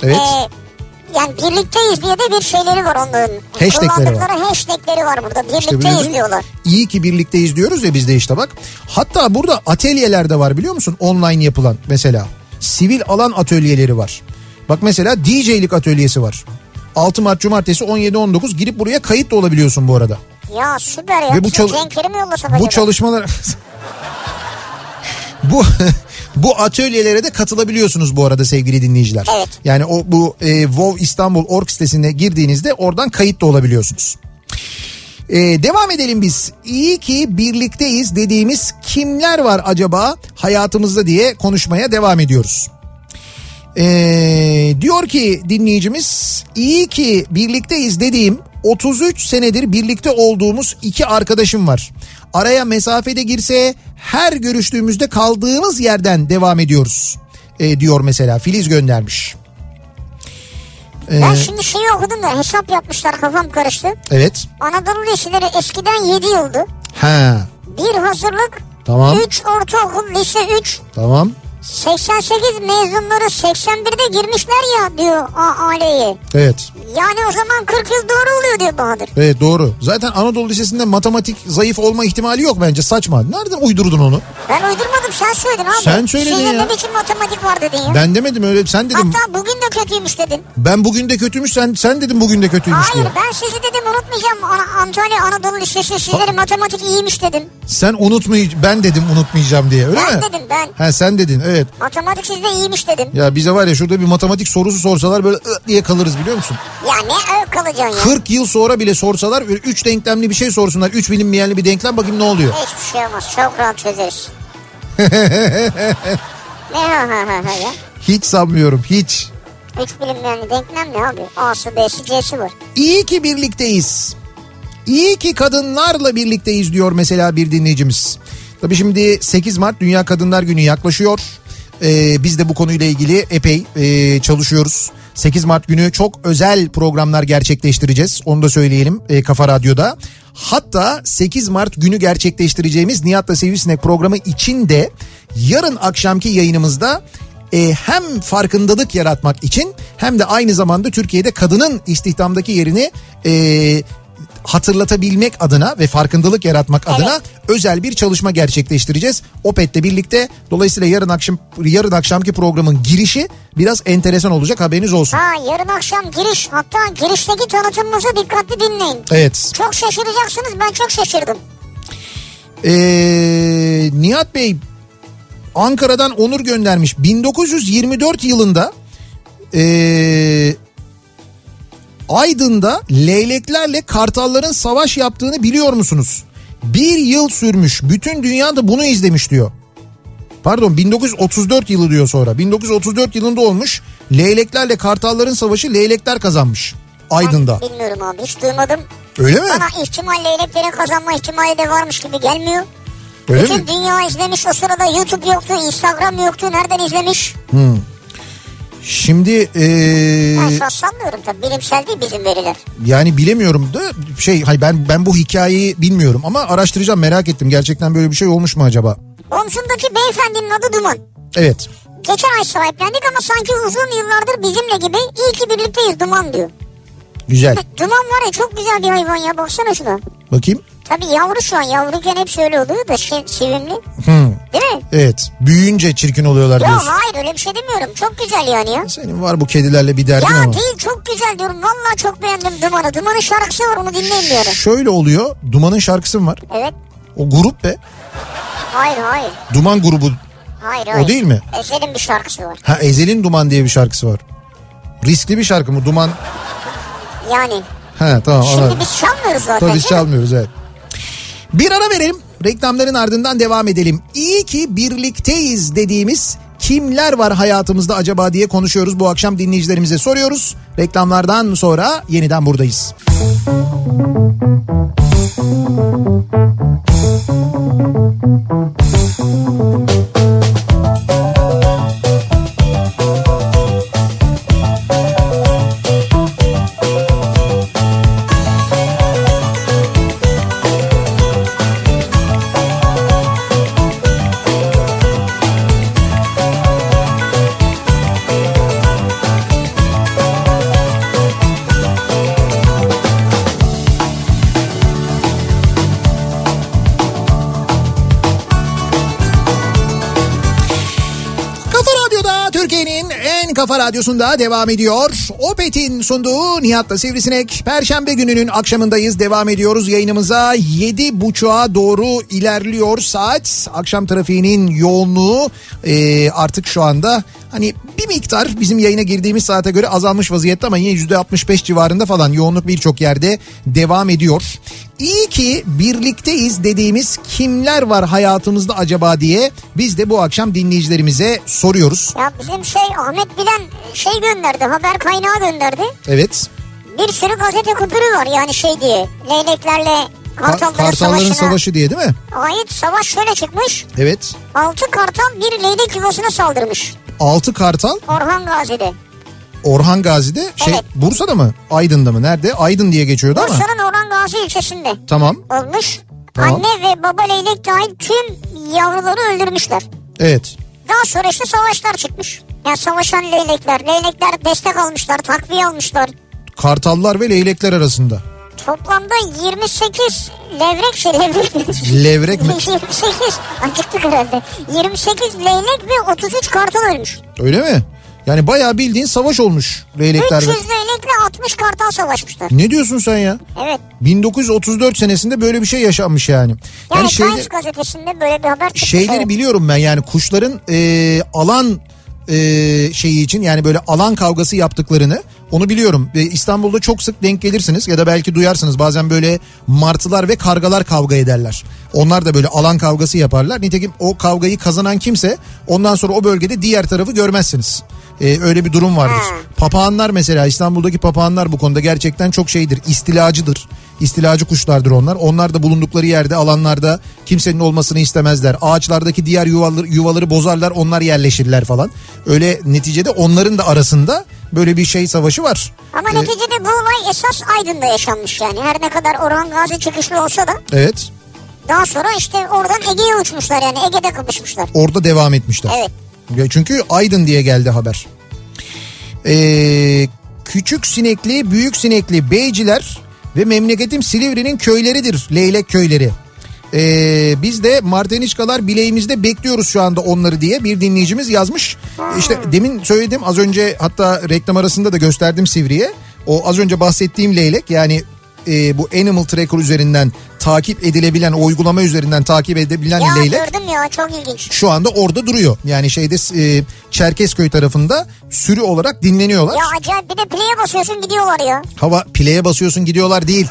Evet. Ee, yani birlikteyiz diye de bir şeyleri var onların. Hashtagleri var. Hashtagleri var burada. İşte Birlikteyiz böyle- diyorlar. İyi ki birlikteyiz diyoruz ya biz de işte bak. Hatta burada atölyeler de var biliyor musun? Online yapılan mesela. Sivil alan atölyeleri var. Bak mesela DJ'lik atölyesi var. 6 Mart Cumartesi 17-19 girip buraya kayıt da olabiliyorsun bu arada. Ya süper ya. Ve bu çal- mi yollasak Bu çalışmalar... bu bu atölyelere de katılabiliyorsunuz bu arada sevgili dinleyiciler. Evet. Yani o bu e, WoW İstanbul org sitesine girdiğinizde oradan kayıt da olabiliyorsunuz. Ee, devam edelim biz. İyi ki birlikteyiz dediğimiz kimler var acaba hayatımızda diye konuşmaya devam ediyoruz. Ee, diyor ki dinleyicimiz iyi ki birlikteyiz dediğim 33 senedir birlikte olduğumuz iki arkadaşım var. Araya mesafede girse her görüştüğümüzde kaldığımız yerden devam ediyoruz. Ee, diyor mesela Filiz göndermiş. Ee, Ben şimdi şeyi okudum da hesap yapmışlar kafam karıştı. evet. Anadolu liseleri eskiden 7 yıldı. Ha Bir hazırlık, Tamam. 3 ortaokul, lise 3, tamam. 88 mezunları 81'de girmişler ya diyor AAL'ye. Evet. Yani o zaman 40 yıl doğru oluyor diyor Bahadır. Evet doğru. Zaten Anadolu Lisesi'nde matematik zayıf olma ihtimali yok bence saçma. Nereden uydurdun onu? Ben uydurmadım sen söyledin abi. Sen söyledin Sizin ya. ne biçim matematik var dedin ya. Ben demedim öyle sen dedim. Hatta bugün de kötüymüş dedin. Ben bugün de kötüymüş sen sen dedin bugün de kötüymüş Hayır diye. ben sizi dedim unutmayacağım. Ana- Antalya Anadolu Lisesi sizlerin matematik iyiymiş dedim. Sen unutmay ben dedim unutmayacağım diye öyle Ben mi? dedim ben. Ha sen dedin evet. Matematik sizde iyiymiş dedim. Ya bize var ya şurada bir matematik sorusu sorsalar böyle ı diye kalırız biliyor musun? Ya ne öyle kalacaksın ya. 40 yıl sonra bile sorsalar böyle 3 denklemli bir şey sorsunlar. 3 bilinmeyenli bir denklem bakayım ne oluyor? Hiçbir şey olmaz. Çok rahat çözeriz. ne ha ha ha ha ya? Hiç sanmıyorum hiç. Üç bilinmeyen denklem ne abi? A'sı B'si C'si var. İyi ki birlikteyiz. İyi ki kadınlarla birlikteyiz diyor mesela bir dinleyicimiz. Tabii şimdi 8 Mart Dünya Kadınlar Günü yaklaşıyor. Ee, biz de bu konuyla ilgili epey e, çalışıyoruz. 8 Mart günü çok özel programlar gerçekleştireceğiz. Onu da söyleyelim e, Kafa Radyo'da. Hatta 8 Mart günü gerçekleştireceğimiz Nihat'la Sivrisinek programı için de yarın akşamki yayınımızda e, hem farkındalık yaratmak için hem de aynı zamanda Türkiye'de kadının istihdamdaki yerini e, hatırlatabilmek adına ve farkındalık yaratmak Evet. adına özel bir çalışma gerçekleştireceğiz. Opet'le birlikte dolayısıyla yarın akşam yarın akşamki programın girişi biraz enteresan olacak haberiniz olsun. Ha yarın akşam giriş hatta girişteki tanıtımımızı dikkatli dinleyin. Evet. Çok şaşıracaksınız ben çok şaşırdım. Ee, Nihat Bey Ankara'dan Onur göndermiş. 1924 yılında ee, Aydın'da leyleklerle kartalların savaş yaptığını biliyor musunuz? Bir yıl sürmüş. Bütün dünya da bunu izlemiş diyor. Pardon 1934 yılı diyor sonra. 1934 yılında olmuş. Leyleklerle kartalların savaşı leylekler kazanmış. Aydın'da. Ben bilmiyorum abi hiç duymadım. Öyle mi? Bana ihtimal leyleklerin kazanma ihtimali de varmış gibi gelmiyor. Öyle Bütün mi? dünya izlemiş o sırada YouTube yoktu, Instagram yoktu. Nereden izlemiş? Şimdi ee, Ben şahs sanmıyorum tabii bilimsel değil bizim veriler. Yani bilemiyorum da şey hay ben ben bu hikayeyi bilmiyorum ama araştıracağım merak ettim. Gerçekten böyle bir şey olmuş mu acaba? Omzundaki beyefendinin adı Duman. Evet. Geçen ay sahiplendik ama sanki uzun yıllardır bizimle gibi iyi ki birlikteyiz Duman diyor. Güzel. Duman var ya çok güzel bir hayvan ya baksana şuna. Bakayım. Tabii yavru şu an yavruyken hep şöyle oluyor da sevimli. Hmm. Değil mi? Evet. Büyüyünce çirkin oluyorlar Yok diyorsun. hayır öyle bir şey demiyorum. Çok güzel yani ya. Senin var bu kedilerle bir derdin Ya ama. değil çok güzel diyorum. Vallahi çok beğendim Duman'ı. Duman'ın şarkısı var onu dinleyin ara. Şöyle oluyor. Duman'ın şarkısı mı var? Evet. O grup be. Hayır hayır. Duman grubu. Hayır hayır. değil mi? Ezel'in bir şarkısı var. Ha Ezel'in Duman diye bir şarkısı var. Riskli bir şarkı mı? Duman. Yani. Ha tamam Şimdi anladım. biz çalmıyoruz zaten. Tabii biz çalmıyoruz evet. Bir ara verelim. Reklamların ardından devam edelim. İyi ki birlikteyiz dediğimiz kimler var hayatımızda acaba diye konuşuyoruz. Bu akşam dinleyicilerimize soruyoruz. Reklamlardan sonra yeniden buradayız. Kafa radyosunda devam ediyor. Opet'in sunduğu Nihat'la Sivrisinek. Perşembe gününün akşamındayız. Devam ediyoruz yayınımıza. Yedi buçuğa doğru ilerliyor saat. Akşam trafiğinin yoğunluğu e, artık şu anda hani bir miktar bizim yayına girdiğimiz saate göre azalmış vaziyette ama yine yüzde 65 civarında falan yoğunluk birçok yerde devam ediyor. İyi ki birlikteyiz dediğimiz kimler var hayatımızda acaba diye biz de bu akşam dinleyicilerimize soruyoruz. Ya bizim şey Ahmet Bilen şey gönderdi haber kaynağı gönderdi. Evet. Bir sürü gazete kupürü var yani şey diye. Leyleklerle Ka- kartalların, Kartalların savaşına savaşı diye değil mi? ait savaş şöyle çıkmış. Evet. Altı kartal bir leylek yuvasına saldırmış. Altı Kartal Orhan Gazi'de. Orhan Gazi'de şey Evet. Bursa'da mı? Aydın'da mı? Nerede? Aydın diye geçiyordu ama. Bursa'nın Orhan Gazi ilçesinde Tamam. olmuş. Tamam. Anne ve baba leylek dahil tüm yavruları öldürmüşler. Evet. Daha sonra işte savaşlar çıkmış. Yani savaşan leylekler. Leylekler destek almışlar, takviye almışlar. Kartallar ve leylekler arasında. Toplamda 28 levrek şey levrek mi? Levrek mi? 28 acıktık herhalde. 28 leylek ve 33 kartal ölmüş. Öyle mi? Yani bayağı bildiğin savaş olmuş leylekler. 300 ve- leylekle 60 kartal savaşmışlar. Ne diyorsun sen ya? Evet. 1934 senesinde böyle bir şey yaşanmış yani. Yani, Yani şeyde, Times gazetesinde böyle bir haber çıkmış. şeyleri evet. biliyorum ben yani kuşların e, alan e, şeyi için yani böyle alan kavgası yaptıklarını onu biliyorum. E, İstanbul'da çok sık denk gelirsiniz ya da belki duyarsınız bazen böyle martılar ve kargalar kavga ederler. Onlar da böyle alan kavgası yaparlar. Nitekim o kavgayı kazanan kimse ondan sonra o bölgede diğer tarafı görmezsiniz. E, öyle bir durum vardır. Ha. Papağanlar mesela İstanbul'daki papağanlar bu konuda gerçekten çok şeydir. İstilacıdır. İstilacı kuşlardır onlar. Onlar da bulundukları yerde alanlarda kimsenin olmasını istemezler. Ağaçlardaki diğer yuvaları, yuvaları bozarlar onlar yerleşirler falan. Öyle neticede onların da arasında böyle bir şey savaşı var. Ama Ee, neticede bu olay esas Aydın'da yaşanmış yani. Her ne kadar Orhan Gazi çıkışlı olsa da Evet. daha sonra işte oradan Ege'ye uçmuşlar yani Ege'de kapışmışlar. Orada devam etmişler. Evet. Ya Çünkü Aydın diye geldi haber. Ee, küçük sinekli, büyük sinekli beyciler ve memleketim Silivri'nin köyleridir. Leylek köyleri. Ee, biz de Marteniçkalar bileğimizde bekliyoruz şu anda onları diye bir dinleyicimiz yazmış. İşte demin söyledim az önce hatta reklam arasında da gösterdim Sivri'ye. O az önce bahsettiğim leylek yani e, bu Animal Tracker üzerinden takip edilebilen o uygulama üzerinden takip edilebilen Ya leylek gördüm ya çok ilginç. şu anda orada duruyor. Yani şeyde e, Çerkezköy tarafında sürü olarak dinleniyorlar. Ya acayip bir de play'e basıyorsun gidiyorlar ya. Hava pileye basıyorsun gidiyorlar değil.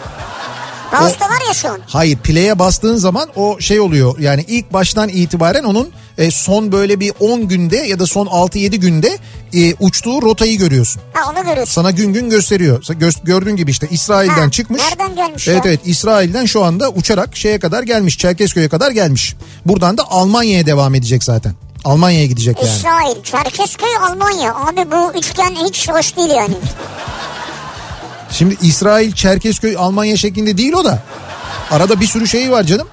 Mouse'dalar ya şu an. Hayır pileye bastığın zaman o şey oluyor. Yani ilk baştan itibaren onun e, son böyle bir 10 günde ya da son 6-7 günde e, uçtuğu rotayı görüyorsun. Ha onu görüyorsun. Sana gün gün gösteriyor. Gö- gördüğün gibi işte İsrail'den Ha, çıkmış. nereden gelmiş Evet ya? evet İsrail'den şu anda uçarak şeye kadar gelmiş. Çerkezköy'e kadar gelmiş. Buradan da Almanya'ya devam edecek zaten. Almanya'ya gidecek yani. İsrail, Çerkezköy, Almanya. Abi bu üçgen hiç hoş değil yani. Şimdi İsrail, Çerkezköy, Almanya şeklinde değil o da. Arada bir sürü şey var canım.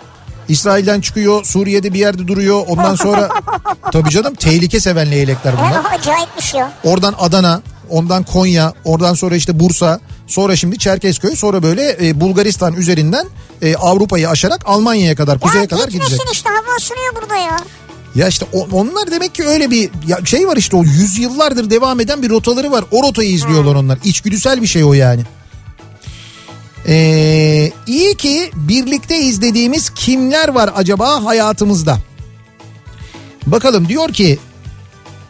İsrail'den çıkıyor, Suriye'de bir yerde duruyor. Ondan sonra tabii canım tehlike seven leylekler bunlar. Hem acayipmiş ya. Oradan Adana, ondan Konya, oradan sonra işte Bursa, sonra şimdi Çerkezköy, sonra böyle e, Bulgaristan üzerinden e, Avrupa'yı aşarak Almanya'ya kadar, kuzeye Ya kadar gidecek. işte hava ısınıyor burada ya. Ya işte onlar demek ki öyle bir şey var işte o yüzyıllardır devam eden bir rotaları var. O rotayı izliyorlar onlar. İçgüdüsel bir şey o yani. Ee, iyi ki birlikte izlediğimiz kimler var acaba hayatımızda? Bakalım diyor ki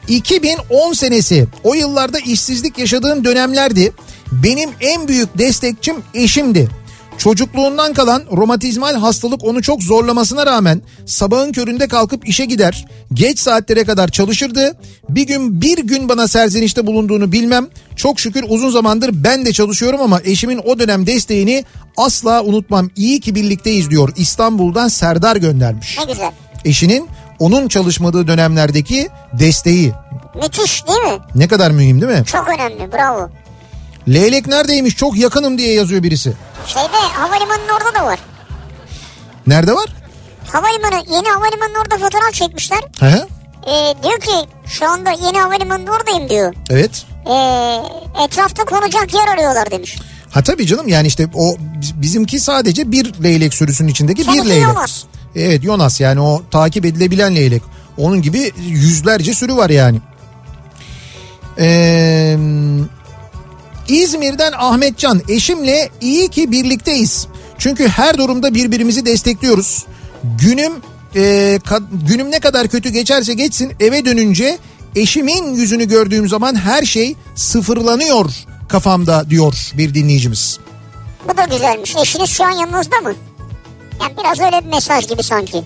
2010 senesi o yıllarda işsizlik yaşadığım dönemlerdi. Benim en büyük destekçim eşimdi. Çocukluğundan kalan romatizmal hastalık onu çok zorlamasına rağmen sabahın köründe kalkıp işe gider. Geç saatlere kadar çalışırdı. Bir gün bir gün bana serzenişte bulunduğunu bilmem. Çok şükür uzun zamandır ben de çalışıyorum ama eşimin o dönem desteğini asla unutmam. İyi ki birlikteyiz diyor. İstanbul'dan Serdar göndermiş. Ne güzel. Eşinin onun çalışmadığı dönemlerdeki desteği Müthiş değil mi? ne kadar mühim değil mi? Çok önemli bravo. Leylek neredeymiş çok yakınım diye yazıyor birisi. Şeyde havalimanının orada da var. Nerede var? Havalimanı yeni havalimanının orada fotoğraf çekmişler. Hı hı. Ee, diyor ki şu anda yeni havalimanında oradayım diyor. Evet. Ee, etrafta konacak yer arıyorlar demiş. Ha tabii canım yani işte o bizimki sadece bir leylek sürüsünün içindeki bir Seninki leylek. Yonas. Evet Yonas yani o takip edilebilen leylek. Onun gibi yüzlerce sürü var yani. Ee, İzmir'den Ahmetcan eşimle iyi ki birlikteyiz. Çünkü her durumda birbirimizi destekliyoruz. Günüm e, ka- günüm ne kadar kötü geçerse geçsin eve dönünce eşimin yüzünü gördüğüm zaman her şey sıfırlanıyor kafamda diyor bir dinleyicimiz. Bu da güzelmiş. Eşiniz şu an yanınızda mı? Yani biraz öyle bir mesaj gibi sanki.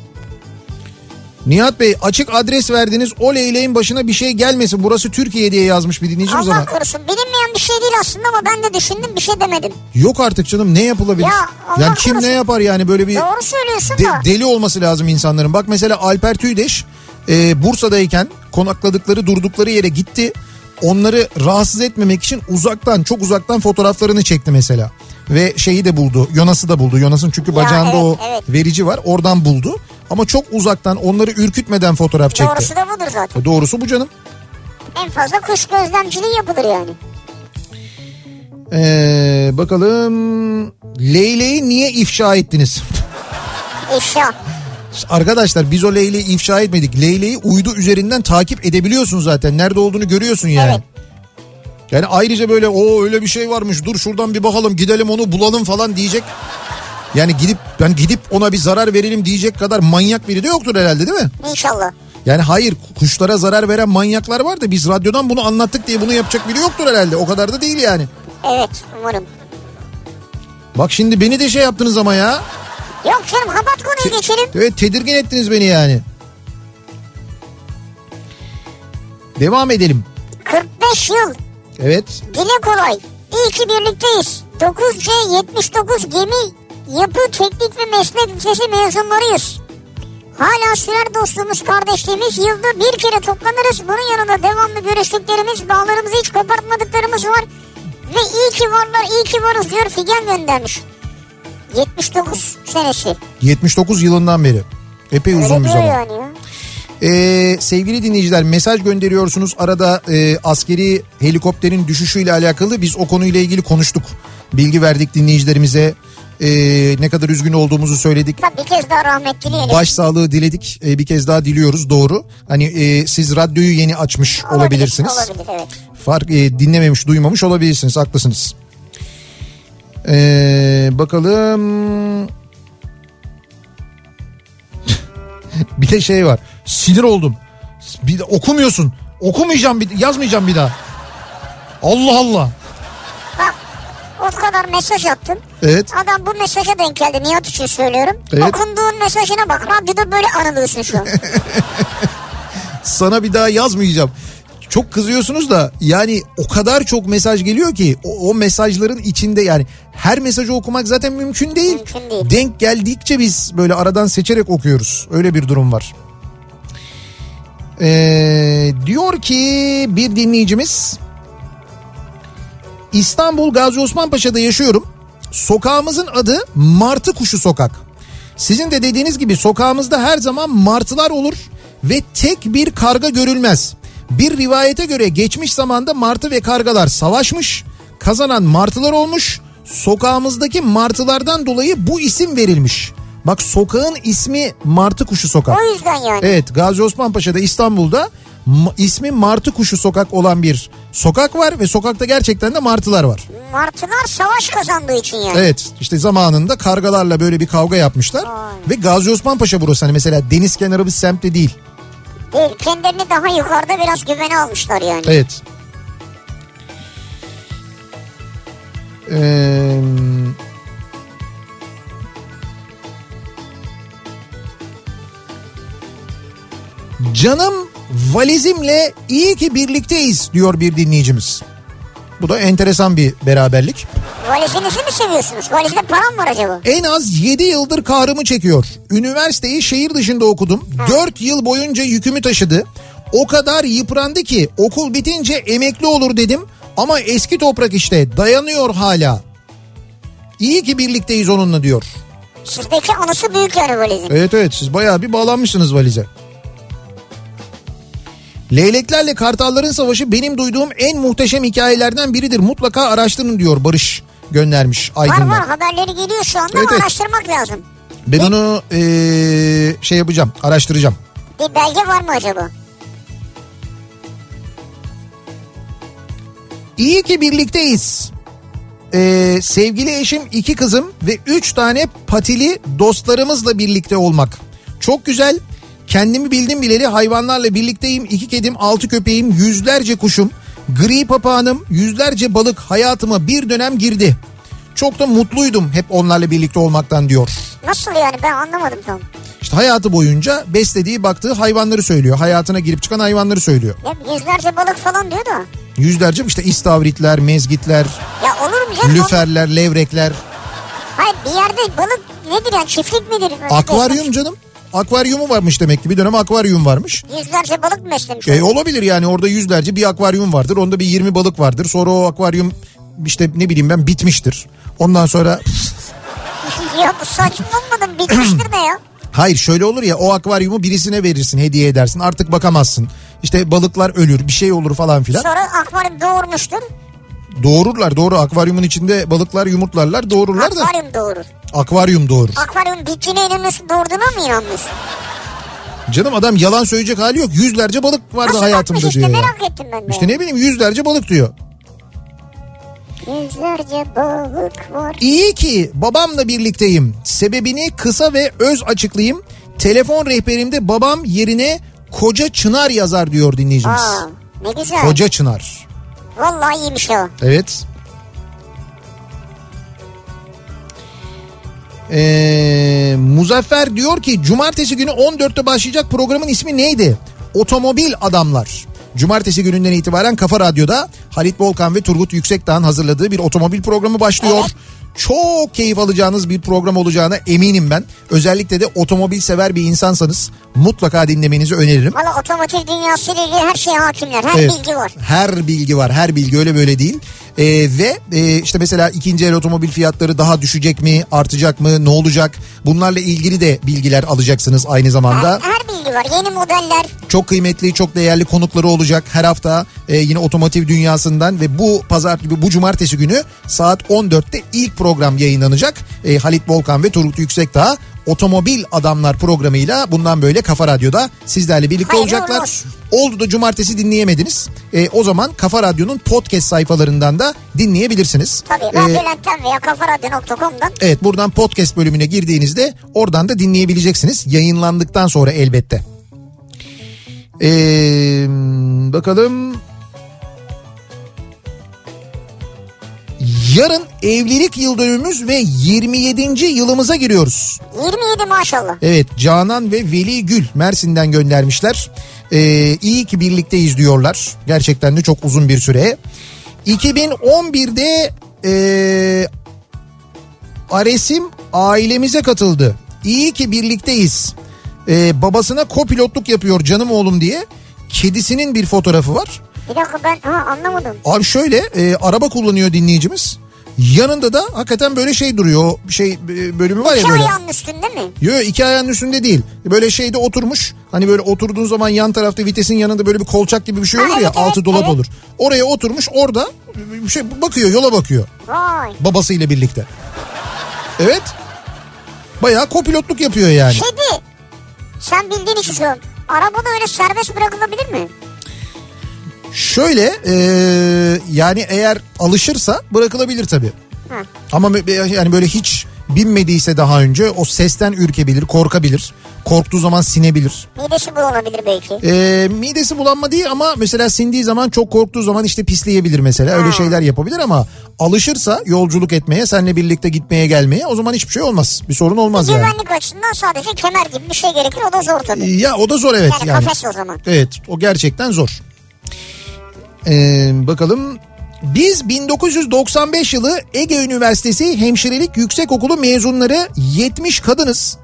Nihat Bey açık adres verdiniz o leyleğin başına bir şey gelmesin burası Türkiye diye yazmış bir dinleyicimiz Allah ama. korusun. Bilinmeyen bir şey değil aslında ama ben de düşündüm bir şey demedim. Yok artık canım ne yapılabilir? Ya, Allah yani kim korusun. ne yapar yani böyle bir Doğru söylüyorsun de- da. deli olması lazım insanların. Bak mesela Alper Tüydeş e, Bursa'dayken konakladıkları durdukları yere gitti. Onları rahatsız etmemek için uzaktan çok uzaktan fotoğraflarını çekti mesela. Ve şeyi de buldu Yonas'ı da buldu. Yonas'ın çünkü Ya, bacağında evet, o evet. verici var oradan buldu. Ama çok uzaktan onları ürkütmeden fotoğraf çekti. Doğrusu da budur zaten. E, Doğrusu bu canım. En fazla kuş gözlemciliği yapılır yani. Ee, bakalım Leyle'yi niye ifşa ettiniz? Eşya. Arkadaşlar biz o Leyle'yi ifşa etmedik. Leyle'yi uydu üzerinden takip edebiliyorsun zaten. Nerede olduğunu görüyorsun yani. Evet. Yani ayrıca böyle o öyle bir şey varmış dur şuradan bir bakalım gidelim onu bulalım falan diyecek. Yani gidip ben gidip ona bir zarar verelim diyecek kadar manyak biri de yoktur herhalde değil mi? İnşallah. Yani hayır kuşlara zarar veren manyaklar var da biz radyodan bunu anlattık diye bunu yapacak biri yoktur herhalde. O kadar da değil yani. Evet umarım. Bak şimdi beni de şey yaptınız ama ya. Yok canım kapat konuyu geçelim. Evet tedirgin ettiniz beni yani. Devam edelim. 45 yıl. Evet. Dile kolay. İyi ki birlikteyiz. 9C 79 gemi yapı teknik ve meslek lisesi mezunlarıyız. Hala sürer dostluğumuz kardeşliğimiz yılda bir kere toplanırız. Bunun yanında devamlı görüştüklerimiz bağlarımızı hiç kopartmadıkları ki varlar iyi ki varız diyor Figen göndermiş. 79 senesi. 79 yılından beri. Epey Öyle uzun bir zaman. yani ya. Ee, sevgili dinleyiciler mesaj gönderiyorsunuz. Arada e, askeri helikopterin düşüşüyle alakalı biz o konuyla ilgili konuştuk. Bilgi verdik dinleyicilerimize. Ee, ne kadar üzgün olduğumuzu söyledik. Tabii bir kez daha rahmet dileyelim. Başsağlığı diledik. Ee, bir kez daha diliyoruz doğru. Hani e, siz radyoyu yeni açmış Olabilir, olabilirsiniz. Olabilir evet. Fark e, dinlememiş, duymamış olabilirsiniz. Haklısınız. Ee, bakalım. bir de şey var. Sinir oldum. Bir de okumuyorsun. Okumayacağım bir yazmayacağım bir daha. Allah Allah. Bak o kadar mesaj attın. Evet. Adam bu mesaja denk geldi. Nihat için söylüyorum. Evet. Okunduğun mesajına bak. Radyoda böyle anılıyorsun şu an. Sana bir daha yazmayacağım. Çok kızıyorsunuz da yani o kadar çok mesaj geliyor ki o, o mesajların içinde yani her mesajı okumak zaten mümkün değil. Mümkün değil. Denk geldikçe biz böyle aradan seçerek okuyoruz. Öyle bir durum var. Ee, diyor ki bir dinleyicimiz İstanbul Gazi Osman yaşıyorum. Sokağımızın adı Martı Kuşu Sokak. Sizin de dediğiniz gibi sokağımızda her zaman martılar olur ve tek bir karga görülmez. Bir rivayete göre geçmiş zamanda martı ve kargalar savaşmış, kazanan martılar olmuş. Sokağımızdaki martılardan dolayı bu isim verilmiş. Bak sokağın ismi Martı Kuşu Sokak. o yüzden yani. Evet Gazi Osman Paşa'da İstanbul'da ismi Martı Kuşu Sokak olan bir sokak var ve sokakta gerçekten de martılar var. Martılar savaş kazandığı için yani. Evet işte zamanında kargalarla böyle bir kavga yapmışlar Vay. ve Gazi Osman Paşa burası hani mesela deniz kenarı bir semtte değil. Değil, kendilerini daha yukarıda biraz güvene almışlar yani. Evet. Ee, Canım valizimle iyi ki birlikteyiz diyor bir dinleyicimiz. Bu da enteresan bir beraberlik. Valizinizi mi seviyorsunuz? Valizde param var acaba? En az 7 yıldır kahrımı çekiyor. Üniversiteyi şehir dışında okudum. 4 yıl boyunca yükümü taşıdı. O kadar yıprandı ki okul bitince emekli olur dedim. Ama eski toprak işte dayanıyor hala. İyi ki birlikteyiz onunla diyor. Sizdeki anısı büyük yani valizin. Evet evet siz bayağı bir bağlanmışsınız valize. Leyleklerle kartalların savaşı benim duyduğum en muhteşem hikayelerden biridir. Mutlaka araştırın diyor Barış göndermiş Var Aydın'dan. var haberleri geliyor şu anda Evet, ama araştırmak lazım. Ben onu eee, şey yapacağım araştıracağım. Bir belge var mı acaba? İyi ki birlikteyiz. Ee, sevgili eşim iki kızım ve üç tane patili dostlarımızla birlikte olmak. Çok güzel. Kendimi bildim bileli hayvanlarla birlikteyim. İki kedim, altı köpeğim, yüzlerce kuşum, gri papağanım, yüzlerce balık hayatıma bir dönem girdi. Çok da mutluydum hep onlarla birlikte olmaktan diyor. Nasıl yani ben anlamadım tam. İşte hayatı boyunca beslediği, baktığı hayvanları söylüyor. Hayatına girip çıkan hayvanları söylüyor. Ya yüzlerce balık falan diyor da. Yüzlerce işte istavritler, mezgitler, Ya olur mu canım? lüferler, levrekler. Hayır bir yerde balık nedir yani çiftlik midir? Akvaryum canım. Akvaryumu varmış demek ki. Bir dönem akvaryum varmış. Yüzlerce balık mı beslemiş? E, olabilir yani orada yüzlerce bir akvaryum vardır. Onda bir 20 balık vardır. Sonra o akvaryum işte ne bileyim ben bitmiştir. Ondan sonra ya bu saçma olmadı? Bitmiştir de ya. hayır şöyle olur ya o akvaryumu birisine verirsin hediye edersin. Artık bakamazsın. İşte balıklar ölür bir şey olur falan filan. Sonra akvaryum doğurmuştur. Doğururlar doğru akvaryumun içinde balıklar yumurtlarlar doğururlar da Akvaryum doğurur. akvaryum doğurur. Akvaryum bittiğine inanıyorsun doğurduğuna mı inanmıyorsun? Canım adam yalan söyleyecek hali yok. Yüzlerce balık vardı Nasıl hayatımda işte diyor ya. merak ettim ben de. İşte ne bileyim yüzlerce balık diyor. Yüzlerce balık var. İyi ki babamla birlikteyim. Sebebini kısa ve öz açıklayayım. Telefon rehberimde babam yerine koca çınar yazar diyor dinleyicimiz. Aa, ne güzel. Koca çınar. Vallahi iyiymiş o. Evet. Ee, Muzaffer diyor ki cumartesi günü 14'te başlayacak programın ismi neydi? Otomobil Adamlar. Cumartesi gününden itibaren Kafa Radyo'da Halit Volkan ve Turgut Yüksekdağ'ın hazırladığı bir otomobil programı başlıyor. Evet. Çok keyif alacağınız bir program olacağına eminim ben. Özellikle de otomobil sever bir insansanız mutlaka dinlemenizi öneririm. Valla otomotiv dünyasıyla ilgili her şeye hakimler. Her Evet. bilgi var. Her bilgi var. Her bilgi öyle böyle değil. Ee, ve e, işte mesela ikinci el otomobil fiyatları daha düşecek mi, artacak mı, ne olacak? Bunlarla ilgili de bilgiler alacaksınız aynı zamanda. Her, her bilgi var. Yeni modeller. Çok kıymetli, çok değerli konukları olacak her hafta e, yine otomotiv dünyasından ve bu pazar bu cumartesi günü saat 14'te ilk program yayınlanacak. E, Halit Volkan ve Turgut Yüksekdağ Otomobil Adamlar programıyla bundan böyle Kafa Radyo'da sizlerle birlikte Hayırlı olacaklar. olsun. Oldu da cumartesi dinleyemediniz. E, o zaman Kafa Radyo'nun podcast sayfalarından da dinleyebilirsiniz. Tabii E, radyolentten veya kafaradyo.com'dan. Evet buradan podcast bölümüne girdiğinizde oradan da dinleyebileceksiniz. Yayınlandıktan sonra elbette. Ee, bakalım. Yarın evlilik yıl dönümümüz ve 27. yılımıza giriyoruz. 27 maşallah. Evet Canan ve Veli Gül Mersin'den göndermişler. Ee, iyi ki birlikteyiz diyorlar. Gerçekten de çok uzun bir süre. 2011'de ee, Aresim ailemize katıldı. İyi ki birlikteyiz. Ee, babasına kopilotluk yapıyor canım oğlum diye. Kedisinin bir fotoğrafı var. Bir dakika ben ha, anlamadım. Abi şöyle e, araba kullanıyor dinleyicimiz. Yanında da hakikaten böyle şey duruyor. Şey e, bölümü var ya İki böyle. ayağının üstünde mi? Yok iki ayağının üstünde değil. Böyle şeyde oturmuş. Hani böyle oturduğun zaman yan tarafta vitesin yanında böyle bir kolçak gibi bir şey Ha, olur ya. evet, evet, altı dolap evet. olur. Oraya oturmuş orada bir şey bakıyor yola bakıyor. Vay. Babasıyla birlikte. Evet. Bayağı kopilotluk yapıyor yani. Kedi. Sen bildiğin için söylüyorum. Arabada öyle serbest bırakılabilir mi? Şöyle e, yani eğer alışırsa bırakılabilir tabii. Ha. Ama yani böyle hiç binmediyse daha önce o sesten ürkebilir, korkabilir. Korktuğu zaman sinebilir. Midesi bulanabilir belki. E, midesi bulanma değil ama mesela sindiği zaman çok korktuğu zaman işte pisleyebilir mesela. Öyle Ha. şeyler yapabilir ama alışırsa yolculuk etmeye, seninle birlikte gitmeye gelmeye o zaman hiçbir şey olmaz. Bir sorun olmaz yani. Güvenlik açısından sadece kemer gibi bir şey gerekir. O da zor tabii. Ya o da zor evet. Yani, yani. kafes o zaman. Evet o gerçekten zor. Ee, bakalım biz 1995 yılı Ege Üniversitesi Hemşirelik Yüksekokulu mezunları 70 kadınız.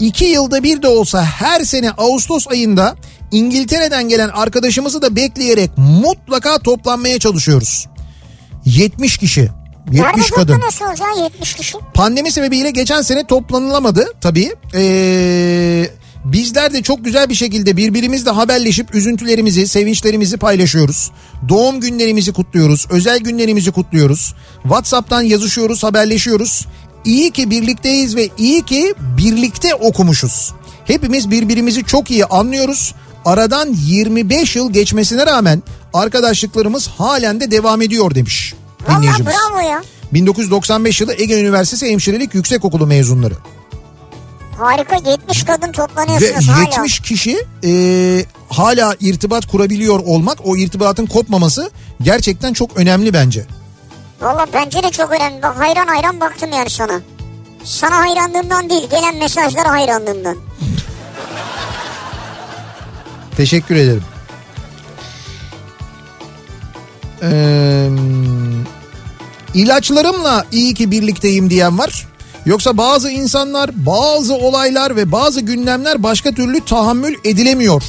2 yılda bir de olsa her sene Ağustos ayında İngiltere'den gelen arkadaşımızı da bekleyerek mutlaka toplanmaya çalışıyoruz. 70 kişi. 70 Nerede kadın. toplanıyorsunuz ya 70 kişi? Pandemi sebebiyle geçen sene toplanılamadı tabii. Ee, bizler de çok güzel bir şekilde birbirimizle haberleşip üzüntülerimizi, sevinçlerimizi paylaşıyoruz. Doğum günlerimizi kutluyoruz, özel günlerimizi kutluyoruz. WhatsApp'tan yazışıyoruz, haberleşiyoruz. İyi ki birlikteyiz ve iyi ki birlikte okumuşuz. Hepimiz birbirimizi çok iyi anlıyoruz. Aradan 25 yıl geçmesine rağmen arkadaşlıklarımız halen de devam ediyor demiş Valla bravo ya. 1995 yılı Ege Üniversitesi Hemşirelik Yüksekokulu mezunları. Harika 70 kadın Ve toplanıyorsunuz hala. 70 kişi e, hala irtibat kurabiliyor olmak, o irtibatın kopmaması gerçekten çok önemli bence. Valla bence de çok önemli. Bak hayran hayran baktım yani sana. Sana hayranlığımdan değil gelen mesajlara hayranlığımdan. Teşekkür ederim. Ee, ilaçlarımla iyi ki birlikteyim diyen var. Yoksa bazı insanlar, bazı olaylar ve bazı gündemler başka türlü tahammül edilemiyor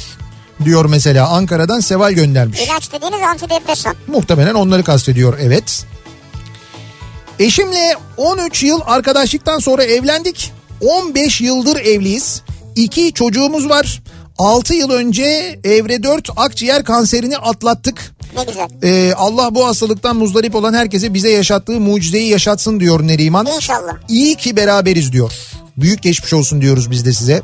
diyor mesela Ankara'dan Seval göndermiş. İlaç dediğiniz antidepresan. Muhtemelen onları kastediyor evet. Eşimle 13 yıl arkadaşlıktan sonra evlendik. 15 yıldır evliyiz. İki çocuğumuz var. 6 yıl önce evre 4 akciğer kanserini atlattık. Ne güzel. Ee, Allah bu hastalıktan muzdarip olan herkese bize yaşattığı mucizeyi yaşatsın diyor Neriman. İnşallah. İyi ki beraberiz diyor. Büyük geçmiş olsun diyoruz biz de size.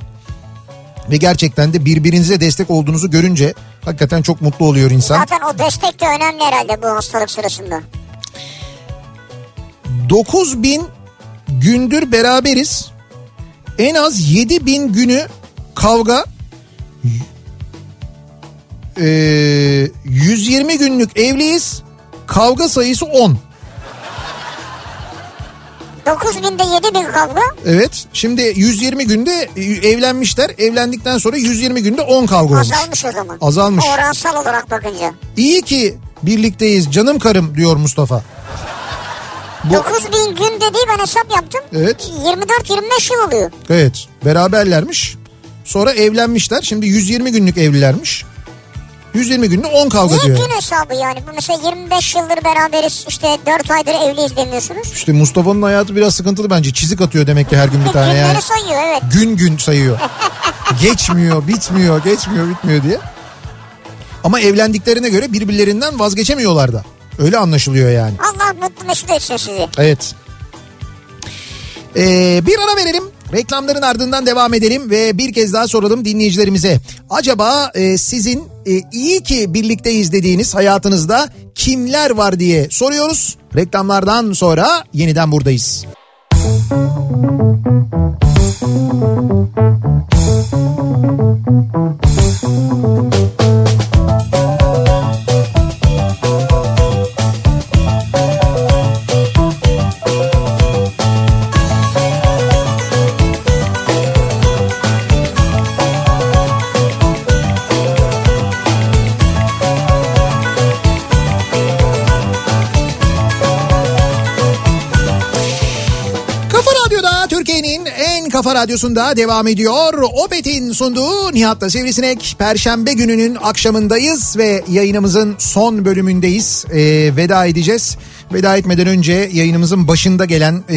Ve gerçekten de birbirinize destek olduğunuzu görünce hakikaten çok mutlu oluyor insan. Zaten o destek de önemli herhalde bu hastalık sırasında. 9 bin gündür beraberiz. En az 7 bin günü kavga. Ee, 120 günlük evliyiz. Kavga sayısı 10. 9 binde 7 bin kavga. Evet. Şimdi 120 günde e, evlenmişler. Evlendikten sonra 120 günde 10 kavga olmuş. Azalmış o zaman. Azalmış. Oransal olarak bakınca. İyi ki birlikteyiz canım karım diyor Mustafa. Bu- 9 bin gün dediği ben hesap yaptım. Evet. 24-25 yıl oluyor. Evet beraberlermiş. Sonra evlenmişler. Şimdi 120 günlük evlilermiş. 120 günde 10 kavga Niye diyor. gün hesabı yani? Bu mesela 25 yıldır beraberiz işte 4 aydır evliyiz demiyorsunuz. İşte Mustafa'nın hayatı biraz sıkıntılı bence. Çizik atıyor demek ki her gün bir tane Günleri yani. sayıyor evet. Gün gün sayıyor. geçmiyor, bitmiyor, geçmiyor, bitmiyor diye. Ama evlendiklerine göre birbirlerinden vazgeçemiyorlar da. Öyle anlaşılıyor yani. Allah mutlu mesut etsin sizi. Evet. Ee, bir ara verelim. Reklamların ardından devam edelim ve bir kez daha soralım dinleyicilerimize. Acaba e, sizin e, iyi ki birlikteyiz dediğiniz hayatınızda kimler var diye soruyoruz. Reklamlardan sonra yeniden buradayız. Kafa kafa radyosunda devam ediyor. Opet'in sunduğu Nihat'la Sivrisinek. Perşembe gününün akşamındayız ve yayınımızın son bölümündeyiz. Ee, veda edeceğiz. Veda etmeden önce yayınımızın başında gelen e,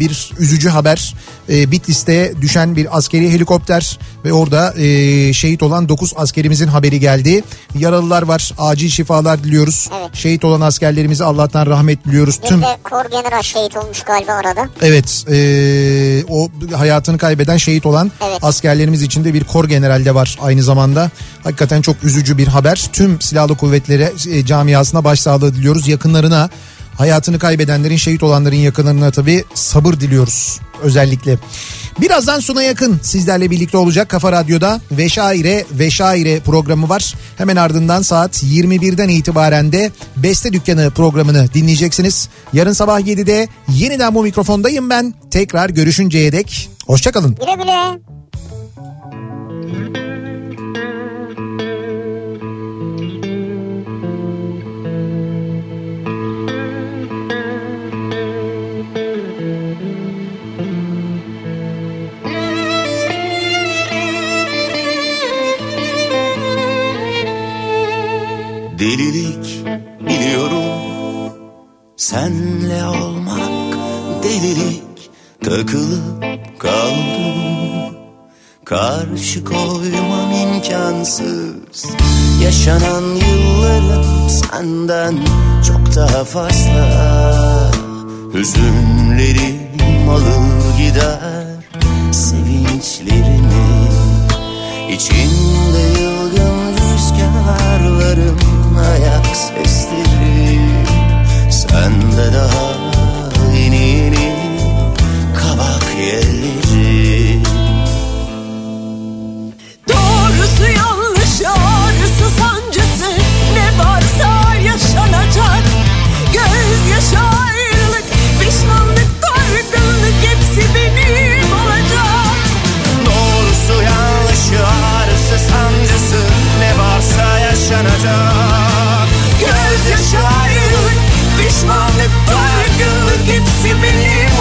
bir üzücü haber. E, Bitlis'te düşen bir askeri helikopter ve orada e, şehit olan 9 askerimizin haberi geldi. Yaralılar var. Acil şifalar diliyoruz. Evet. Şehit olan askerlerimize Allah'tan rahmet diliyoruz. Bir Tüm de kor general şehit olmuş galiba arada. Evet e, o hayatını kaybeden şehit olan Evet. askerlerimiz için de bir kor general de var aynı zamanda. Hakikaten çok üzücü bir haber. Tüm silahlı kuvvetlere e, camiasına başsağlığı diliyoruz. Yakınlarına hayatını kaybedenlerin şehit olanların yakınlarına tabii sabır diliyoruz özellikle. Birazdan sona yakın sizlerle birlikte olacak Kafa Radyo'da Veşaire Veşaire programı var. Hemen ardından saat 21'den itibaren de Beste Dükkanı programını dinleyeceksiniz. Yarın sabah 7'de yeniden bu mikrofondayım ben. Tekrar görüşünceye dek hoşçakalın. Güle güle. Delilik biliyorum. Senle olmak delilik. Takılıp kaldım. Karşı koymam imkansız. Yaşanan yıllarım senden çok daha fazla. Hüzünlerim alır gider. Sevinçlerimi İçimde yılgın rüzgarlarım ayak sesleri Sende daha yeni yeni kabak yerleri Doğrusu yanlışı ağrısı sancısı ne varsa yaşanacak. Gözyaşı ayrılık pişmanlık dargınlık hepsi benim olacak. Doğrusu yanlışı ağrısı sancısı ne varsa yaşanacak pişmanlık dargınlık hepsi benim olacak